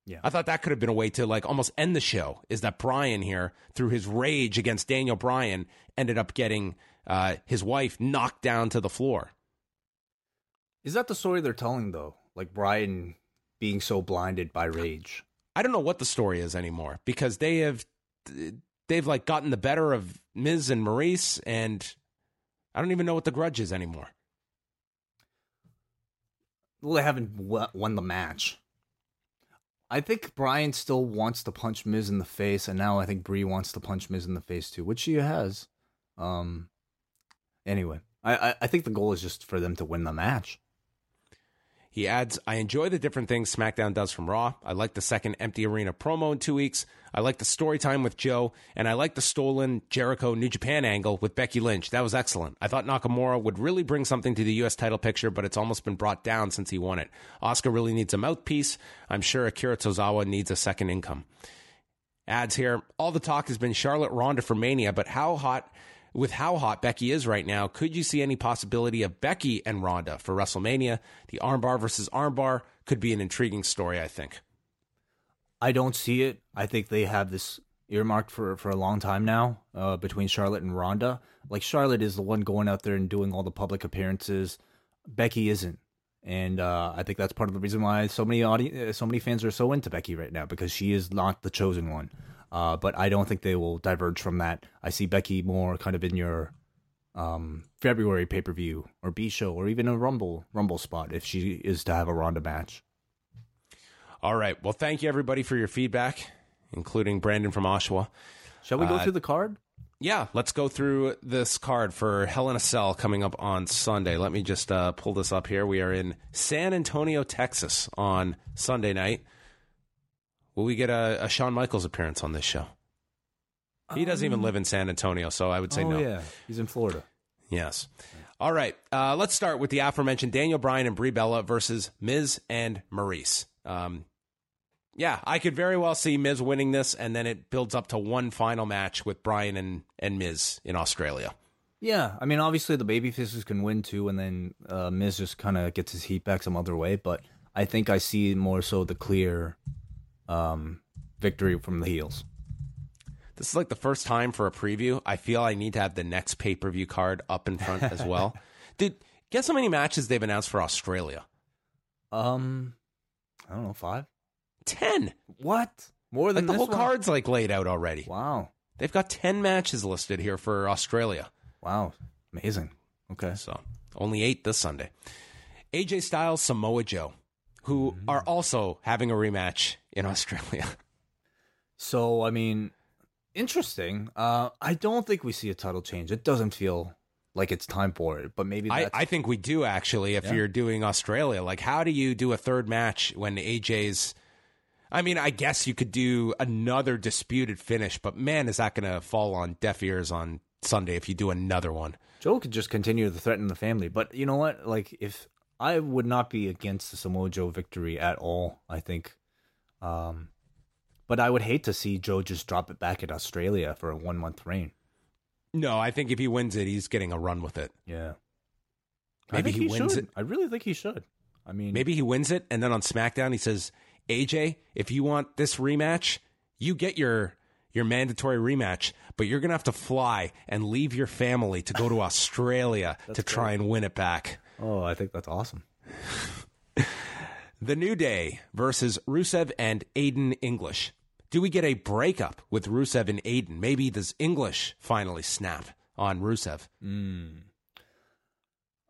Yeah. I thought that could have been a way to like almost end the show. Is that Bryan here through his rage against Daniel Bryan ended up getting uh, his wife knocked down to the floor? Is that the story they're telling though? Like Bryan being so blinded by rage. I don't know what the story is anymore because they have they've like gotten the better of Miz and Maryse, and I don't even know what the grudge is anymore. Well, they haven't won the match. I think Bryan still wants to punch Miz in the face, and now I think Brie wants to punch Miz in the face too, which she has. Um. Anyway, I, I I think the goal is just for them to win the match. He adds, I enjoy the different things SmackDown does from Raw. I like the second empty arena promo in two weeks. I like the story time with Joe, and I like the stolen Jericho New Japan angle with Becky Lynch. That was excellent. I thought Nakamura would really bring something to the U.S. title picture, but it's almost been brought down since he won it. Asuka really needs a mouthpiece. I'm sure Akira Tozawa needs a second income. Adds here, all the talk has been Charlotte Ronda for Mania, but how hot with how hot Becky is right now, could you see any possibility of Becky and Ronda for WrestleMania? The armbar versus armbar could be an intriguing story, I think. I don't see it. I think they have this earmarked for for a long time now uh, between Charlotte and Ronda. Like Charlotte is the one going out there and doing all the public appearances. Becky isn't, and uh, I think that's part of the reason why so many audience, so many fans are so into Becky right now because she is not the chosen one. Uh, but I don't think they will diverge from that. I see Becky more kind of in your um, February pay per view or B show or even a Rumble Rumble spot if she is to have a Ronda match. All right. Well, thank you everybody for your feedback, including Brandon from Oshawa. Shall we go Uh, through the card? Yeah, let's go through this card for Hell in a Cell coming up on Sunday. Let me just uh, pull this up here. We are in San Antonio, Texas on Sunday night. Will we get a, a Shawn Michaels appearance on this show? He doesn't even live in San Antonio, so I would say oh no. yeah, he's in Florida. Yes. All right. Uh, let's start with the aforementioned Daniel Bryan and Brie Bella versus Miz and Maryse. Um, yeah, I could very well see Miz winning this, and then it builds up to one final match with Bryan and, and Miz in Australia. Yeah, I mean, obviously the baby faces can win too, and then uh, Miz just kind of gets his heat back some other way. But I think I see more so the clear um, victory from the heels. This is like the first time for a preview. I feel I need to have the next pay per view card up in front as well. Dude, guess how many matches they've announced for Australia? Um, I don't know, five, ten. What? More Like than the this whole one? card's like laid out already. Wow, They've got 10 matches listed here for Australia. wow, amazing. Okay, So only eight this Sunday. AJ Styles, Samoa Joe, who are also having a rematch in Australia. so I mean, interesting. Uh, I don't think we see a title change. It doesn't feel like it's time for it, but maybe I, I think we do actually if Yeah. you're doing Australia. Like, how do you do a third match when AJ's. I mean, I guess you could do another disputed finish, but man, is that going to fall on deaf ears on Sunday if you do another one? Joe could just continue to threaten the family. But you know what? Like, if I would not be against the Samoa Joe victory at all, I think. Um, but I would hate to see Joe just drop it back at Australia for a one month reign. No, I think if he wins it, he's getting a run with it. Yeah. I Maybe think he wins should. it. I really think he should. I mean, Maybe he wins it, and then on SmackDown he says, "AJ, if you want this rematch, you get your your mandatory rematch, but you're gonna have to fly and leave your family to go to Australia to try and win it back." Oh, I think that's awesome. The New Day versus Rusev and Aiden English. Do we get a breakup with Rusev and Aiden? Maybe does English finally snap on Rusev?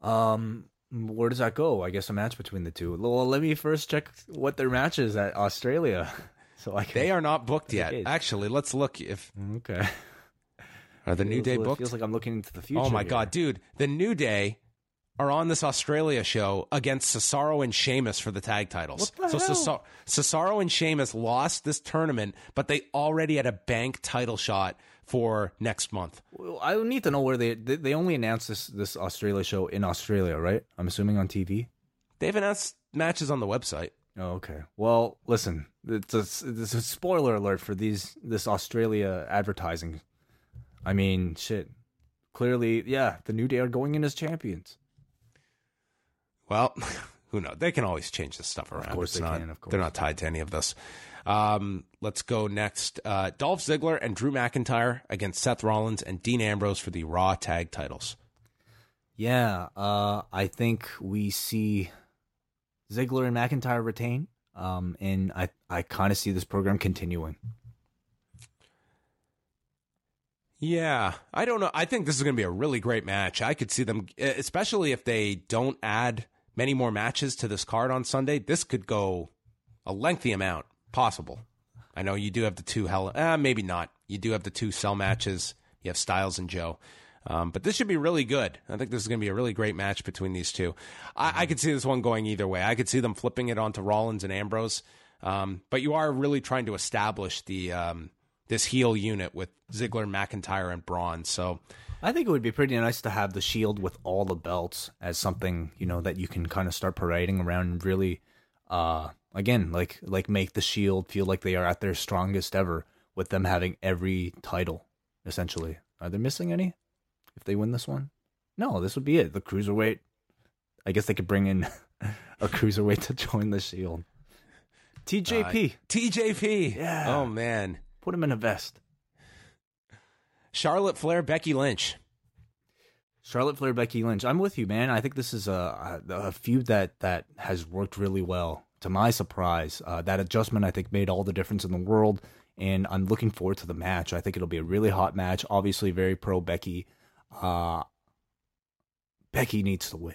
Um, where does that go? I guess a match between the two. Well, let me first check what their match is at Australia. So I can, They are not booked yet. Actually, let's look if okay. are the New Feels- Day it booked. Feels like I'm looking into the future. Oh my here. god, dude! The New Day are on this Australia show against Cesaro and Sheamus for the tag titles. The so? Cesaro, Cesaro and Sheamus lost this tournament, but they already had a bank title shot for next month. Well, I need to know where they they they only announced this this Australia show in Australia, right? I'm assuming on TV. They've announced matches on the website. Oh, okay. Well, listen, it's a, it's a spoiler alert for these this Australia advertising. I mean, shit. Clearly, yeah, the New Day are going in as champions. Well, who knows? They can always change this stuff around. Of course It's they not- can, of course. They're not tied to any of this. Um, let's go next. Uh, Dolph Ziggler and Drew McIntyre against Seth Rollins and Dean Ambrose for the Raw tag titles. Yeah, uh, I think we see Ziggler and McIntyre retain, um, and I I kind of see this program continuing. Yeah, I don't know. I think this is going to be a really great match. I could see them, especially if they don't add many more matches to this card on Sunday. This could go a lengthy amount possible. I know you do have the two hell, uh, maybe not. You do have the two cell matches. You have Styles and Joe. Um, but this should be really good. I think this is going to be a really great match between these two. I, I could see this one going either way. I could see them flipping it onto Rollins and Ambrose. Um, but you are really trying to establish the um, this heel unit with Ziggler, McIntyre, and Braun. So I think it would be pretty nice to have the Shield with all the belts as something you know that you can kind of start parading around and really, uh, again, like like make the Shield feel like they are at their strongest ever with them having every title essentially. Are they missing any? if they win this one? No, this would be it. The cruiserweight. I guess they could bring in a cruiserweight to join the Shield. TJP. Uh, TJP. Yeah. Oh man. Put him in a vest. Charlotte Flair, Becky Lynch. Charlotte Flair, Becky Lynch. I'm with you, man. I think this is a, a, a feud that that has worked really well. To my surprise, uh, that adjustment I think made all the difference in the world, and I'm looking forward to the match. I think it'll be a really hot match. Obviously, very pro Becky. Uh, Becky needs to win.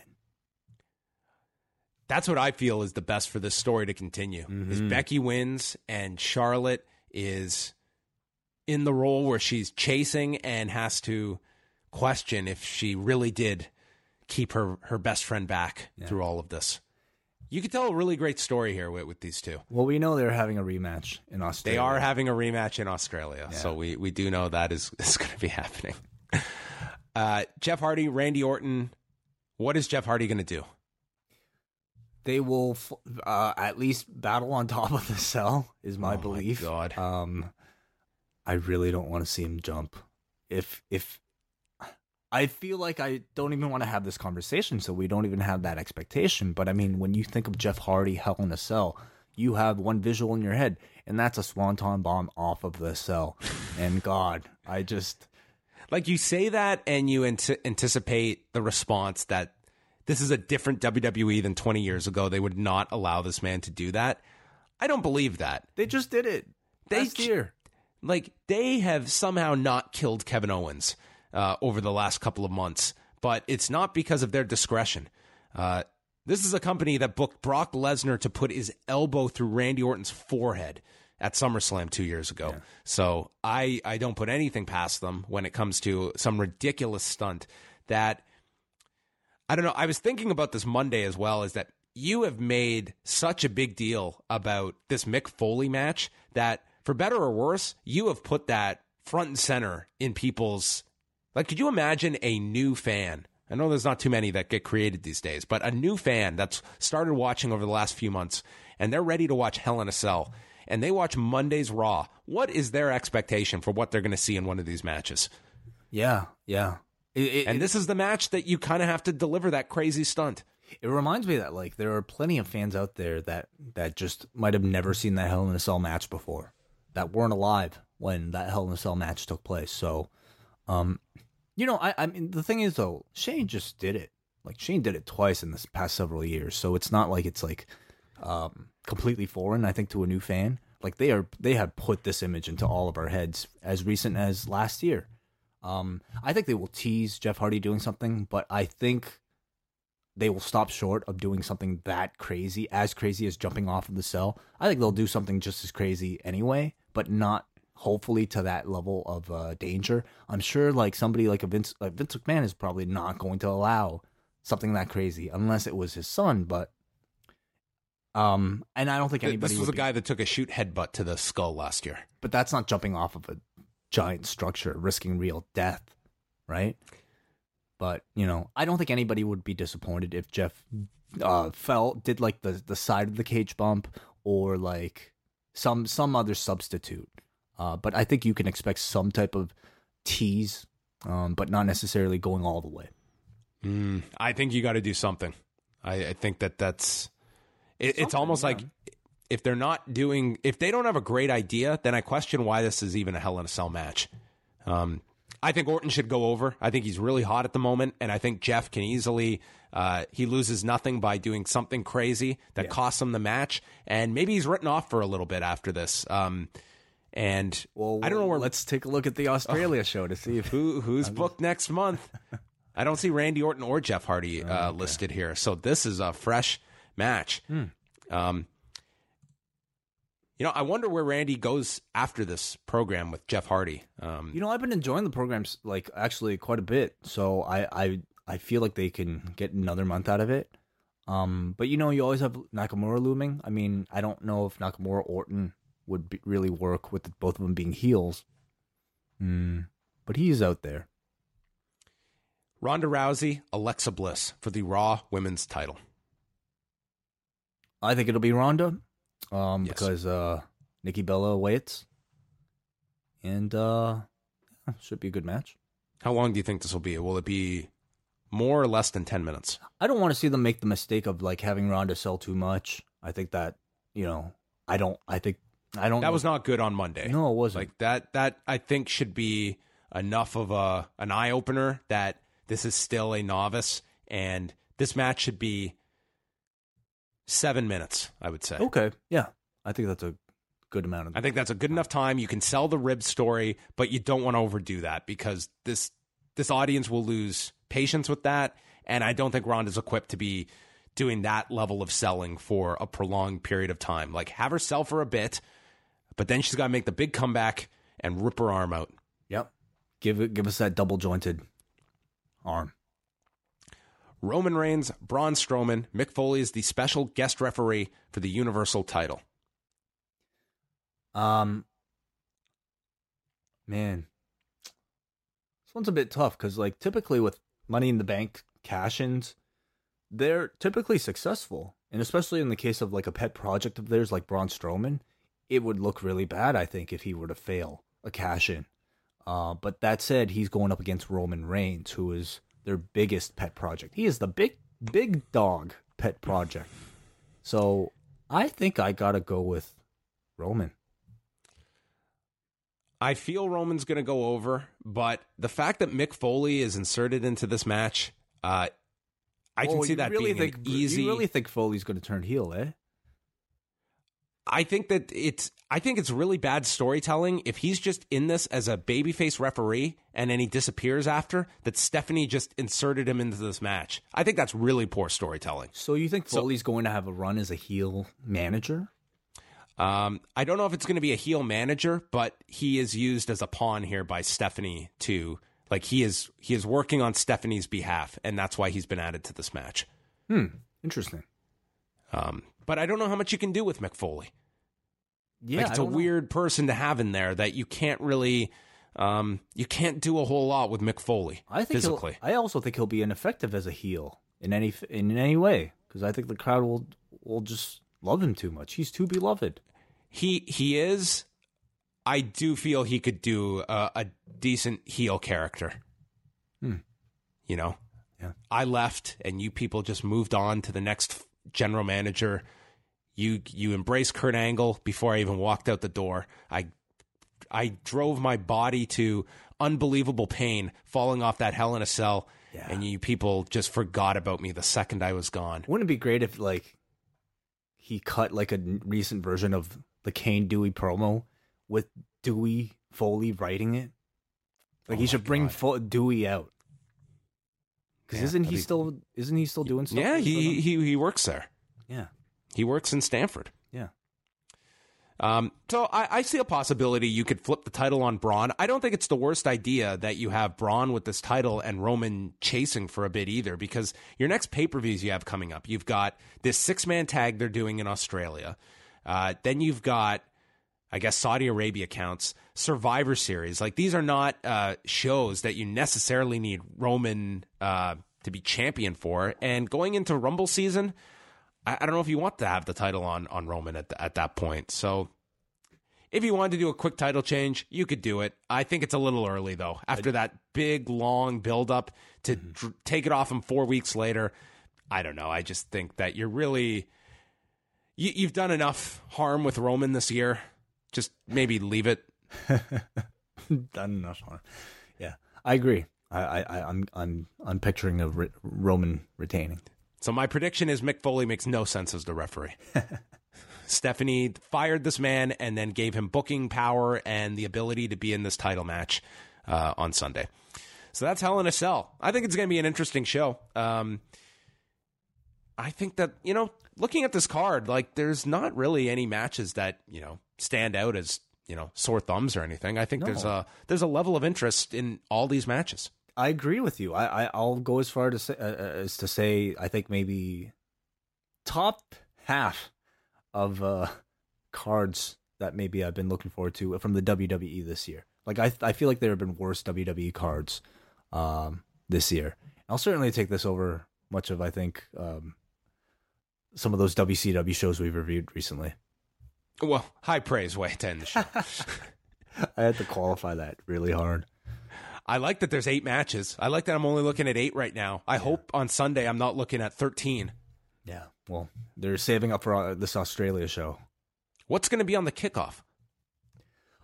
That's what I feel is the best for this story to continue. Is Mhm. Becky wins and Charlotte is in the role where she's chasing and has to question if she really did keep her her best friend back through all of this. You could tell a really great story here with, with these two. Well, we know they're having a rematch in Australia. They are having a rematch in Australia, so we, we do know that is, is going to be happening. Uh, Jeff Hardy, Randy Orton. What is Jeff Hardy going to do? They will uh, at least battle on top of the cell, is my Oh my belief. God. Um, I really don't want to see him jump. If if I feel like I don't even want to have this conversation, so we don't even have that expectation. But I mean, when you think of Jeff Hardy, Hell in a Cell, you have one visual in your head, and that's a swanton bomb off of the cell. and God, I just Like you say that, and you ant- anticipate the response that this is a different WWE than 20 years ago. They would not allow this man to do that. I don't believe that. they just did it. They last year. Like they have somehow not killed Kevin Owens uh, over the last couple of months, but it's not because of their discretion. Uh, this is a company that booked Brock Lesnar to put his elbow through Randy Orton's forehead at SummerSlam two years ago. So I I don't put anything past them when it comes to some ridiculous stunt that I don't know. I was thinking about this Monday as well. Is that you have made such a big deal about this Mick Foley match that, for better or worse, you have put that front and center in people's. Like, could you imagine a new fan? I know there's not too many that get created these days, but a new fan that's started watching over the last few months and they're ready to watch Hell in a Cell and they watch Monday's Raw. What is their expectation for what they're going to see in one of these matches? Yeah, yeah. It, it, And this is the match that you kind of have to deliver that crazy stunt. It reminds me that like there are plenty of fans out there that that just might have never seen that Hell in a Cell match before, that weren't alive when that Hell in a Cell match took place. So, um, you know, I I mean the thing is though, Shane just did it. Like Shane did it twice in this past several years, so it's not like it's like um completely foreign. I think to a new fan, like they are they have put this image into all of our heads as recent as last year. Um, I think they will tease Jeff Hardy doing something, but I think they will stop short of doing something that crazy, as crazy as jumping off of the cell. I think they'll do something just as crazy anyway, but not hopefully to that level of uh, danger. I'm sure like somebody like a Vince, like Vince McMahon is probably not going to allow something that crazy unless it was his son. But um, and I don't think anybody This was a be- guy that took a shoot headbutt to the skull last year. but that's not jumping off of a giant structure, risking real death, right? But you know, I don't think anybody would be disappointed if Jeff uh, fell, did like the the side of the cage bump or like some some other substitute. Uh, but I think you can expect some type of tease, um, but not necessarily going all the way. Mm, I think you got to do something. I, I think that that's. It, it's almost yeah. like if they're not doing, if they don't have a great idea, then I question why this is even a Hell in a Cell match. Um, I think Orton should go over. I think he's really hot at the moment, and I think Jeff can easily. Uh, he loses nothing by doing something crazy that costs him the match, and maybe he's written off for a little bit after this. Um, and Well, I don't know where Let's take a look at the Australia show to see if who who's booked next month. I don't see Randy Orton or Jeff Hardy uh, listed here, so this is a fresh match. Um, you know, I wonder where Randy goes after this program with Jeff Hardy. Um, You know, I've been enjoying the programs like actually quite a bit. So I I I feel like they can get another month out of it. Um, but you know, you always have Nakamura looming. I mean, I don't know if Nakamura Orton would be, really work with both of them being heels. Hmm. But he's out there. Ronda Rousey, Alexa Bliss for the Raw Women's Title. I think it'll be Ronda, um, Yes. because uh, Nikki Bella waits, and uh, should be a good match. How long do you think this will be? Will it be more or less than 10 minutes? I don't want to see them make the mistake of like having Ronda sell too much. I think that you know, I don't. I think I don't. That was not good on Monday. No, it wasn't. Like that that I think should be enough of a an eye opener that this is still a novice and this match should be 7 minutes, I would say. okay. Yeah, I think that's a good amount of. I think that's a good enough time. You can sell the rib story, but you don't want to overdo that because this this audience will lose patience with that. And I don't think Ronda's equipped to be doing that level of selling for a prolonged period of time. Like have her sell for a bit, but then she's got to make the big comeback and rip her arm out. Yep. Give it. Give us that double jointed arm. Roman Reigns, Braun Strowman, Mick Foley is the special guest referee for the Universal title. Um, man, this one's a bit tough because, like, typically with Money in the Bank cash-ins, they're typically successful, and especially in the case of like a pet project of theirs, like Braun Strowman, it would look really bad. I think if he were to fail a cash-in. Uh, but that said, he's going up against Roman Reigns, who is their biggest pet project. He is the big, big dog pet project. So I think I gotta go with Roman. I feel Roman's going to go over, but the fact that Mick Foley is inserted into this match, uh, I can Oh, see that really being think, easy. You really think Foley's going to turn heel, eh? I think that it's I think it's really bad storytelling if he's just in this as a babyface referee and then he disappears after that Stephanie just inserted him into this match. I think that's really poor storytelling. So you think So- Foley's going to have a run as a heel manager? Um, I don't know if it's going to be a heel manager, but he is used as a pawn here by Stephanie to like he is he is working on Stephanie's behalf, and that's why he's been added to this match. Hmm. Interesting. Um, but I don't know how much you can do with Mick Foley. Yeah, like it's a know. weird person to have in there that you can't really um you can't do a whole lot with Mick Foley. I think physically. I also think he'll be ineffective as a heel in any in any way because I think the crowd will will just love him too much. He's too beloved. He he is I do feel he could do a, a decent heel character. Hmm. You know? Yeah. I left and you people just moved on to the next general manager. You you embraced Kurt Angle before I even walked out the door. I I drove my body to unbelievable pain falling off that hell in a cell Yeah. and you people just forgot about me the second I was gone. Wouldn't it be great if like he cut like a recent version of the Cane Dewey promo with Dewey Foley writing it? Like Oh he should bring Fo- Dewey out. Because Yeah, isn't he be- still isn't he still doing stuff? Yeah, he, he he works there. yeah He works in Stamford. yeah. Um, so I, I see a possibility you could flip the title on Braun. I don't think it's the worst idea that you have Braun with this title and Roman chasing for a bit either, because your next pay per views you have coming up, you've got this six man tag they're doing in Australia. Uh, then you've got, I guess, Saudi Arabia counts, Survivor Series. Like these are not uh, shows that you necessarily need Roman uh, to be champion for. And going into Rumble season, I, I don't know if you want to have the title on on Roman at the, at that point. So if you wanted to do a quick title change, you could do it. I think it's a little early though. After that big long build up to mm-hmm. dr- take it off him 4 weeks later, I don't know. I just think that you're really you, you've done enough harm with Roman this year. Just maybe leave it. done enough harm. Yeah, I agree. I, I, I I'm, I'm, I'm picturing a re- Roman retaining. So my prediction is Mick Foley makes no sense as the referee. Stephanie fired this man and then gave him booking power and the ability to be in this title match uh, on Sunday. So that's Hell in a Cell. I think it's going to be an interesting show. Um, I think that you know, looking at this card, like there's not really any matches that you know stand out as you know sore thumbs or anything. I think there's a there's a level of interest in all these matches. I agree with you. I, I I'll go as far to say, uh, uh, as to say I think maybe top half of uh, cards that maybe I've been looking forward to from the WWE this year. Like I I feel like there have been worse WWE cards um, this year. I'll certainly take this over much of I think um, some of those WCW shows we've reviewed recently. Well, high praise way to end the show. I had to qualify that really hard. I like that there's eight matches. I like that I'm only looking at eight right now. I hope on Sunday I'm not looking at 13. Yeah. Well, they're saving up for uh, this Australia show. What's going to be on the kickoff?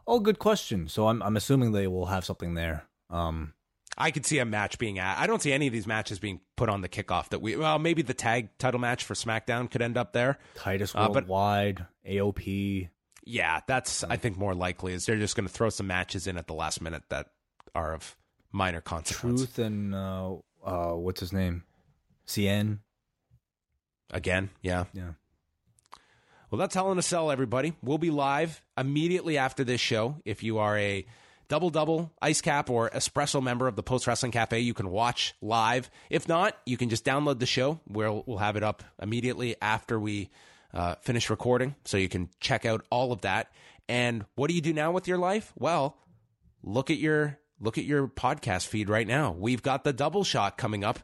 Oh, good question. So I'm I'm assuming they will have something there. Um, I could see a match being at. I don't see any of these matches being put on the kickoff. That we well maybe the tag title match for SmackDown could end up there. Titus Uh, but- Worldwide, AOP. Yeah, that's I think more likely is they're just going to throw some matches in at the last minute that are of minor consequence. Truth and uh, uh, what's his name? CN. Again, yeah. Yeah. Well, that's Hell in a Cell, everybody. We'll be live immediately after this show. If you are a double double ice cap or espresso member of the Post Wrestling Cafe, you can watch live. If not, you can just download the show. We'll we'll have it up immediately after we uh, finish recording, so you can check out all of that. And what do you do now with your life? Well, look at your look at your podcast feed right now. We've got the double shot coming up.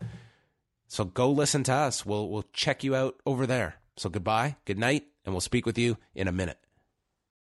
So go listen to us. We'll we'll check you out over there. So goodbye, good night, and we'll speak with you in a minute.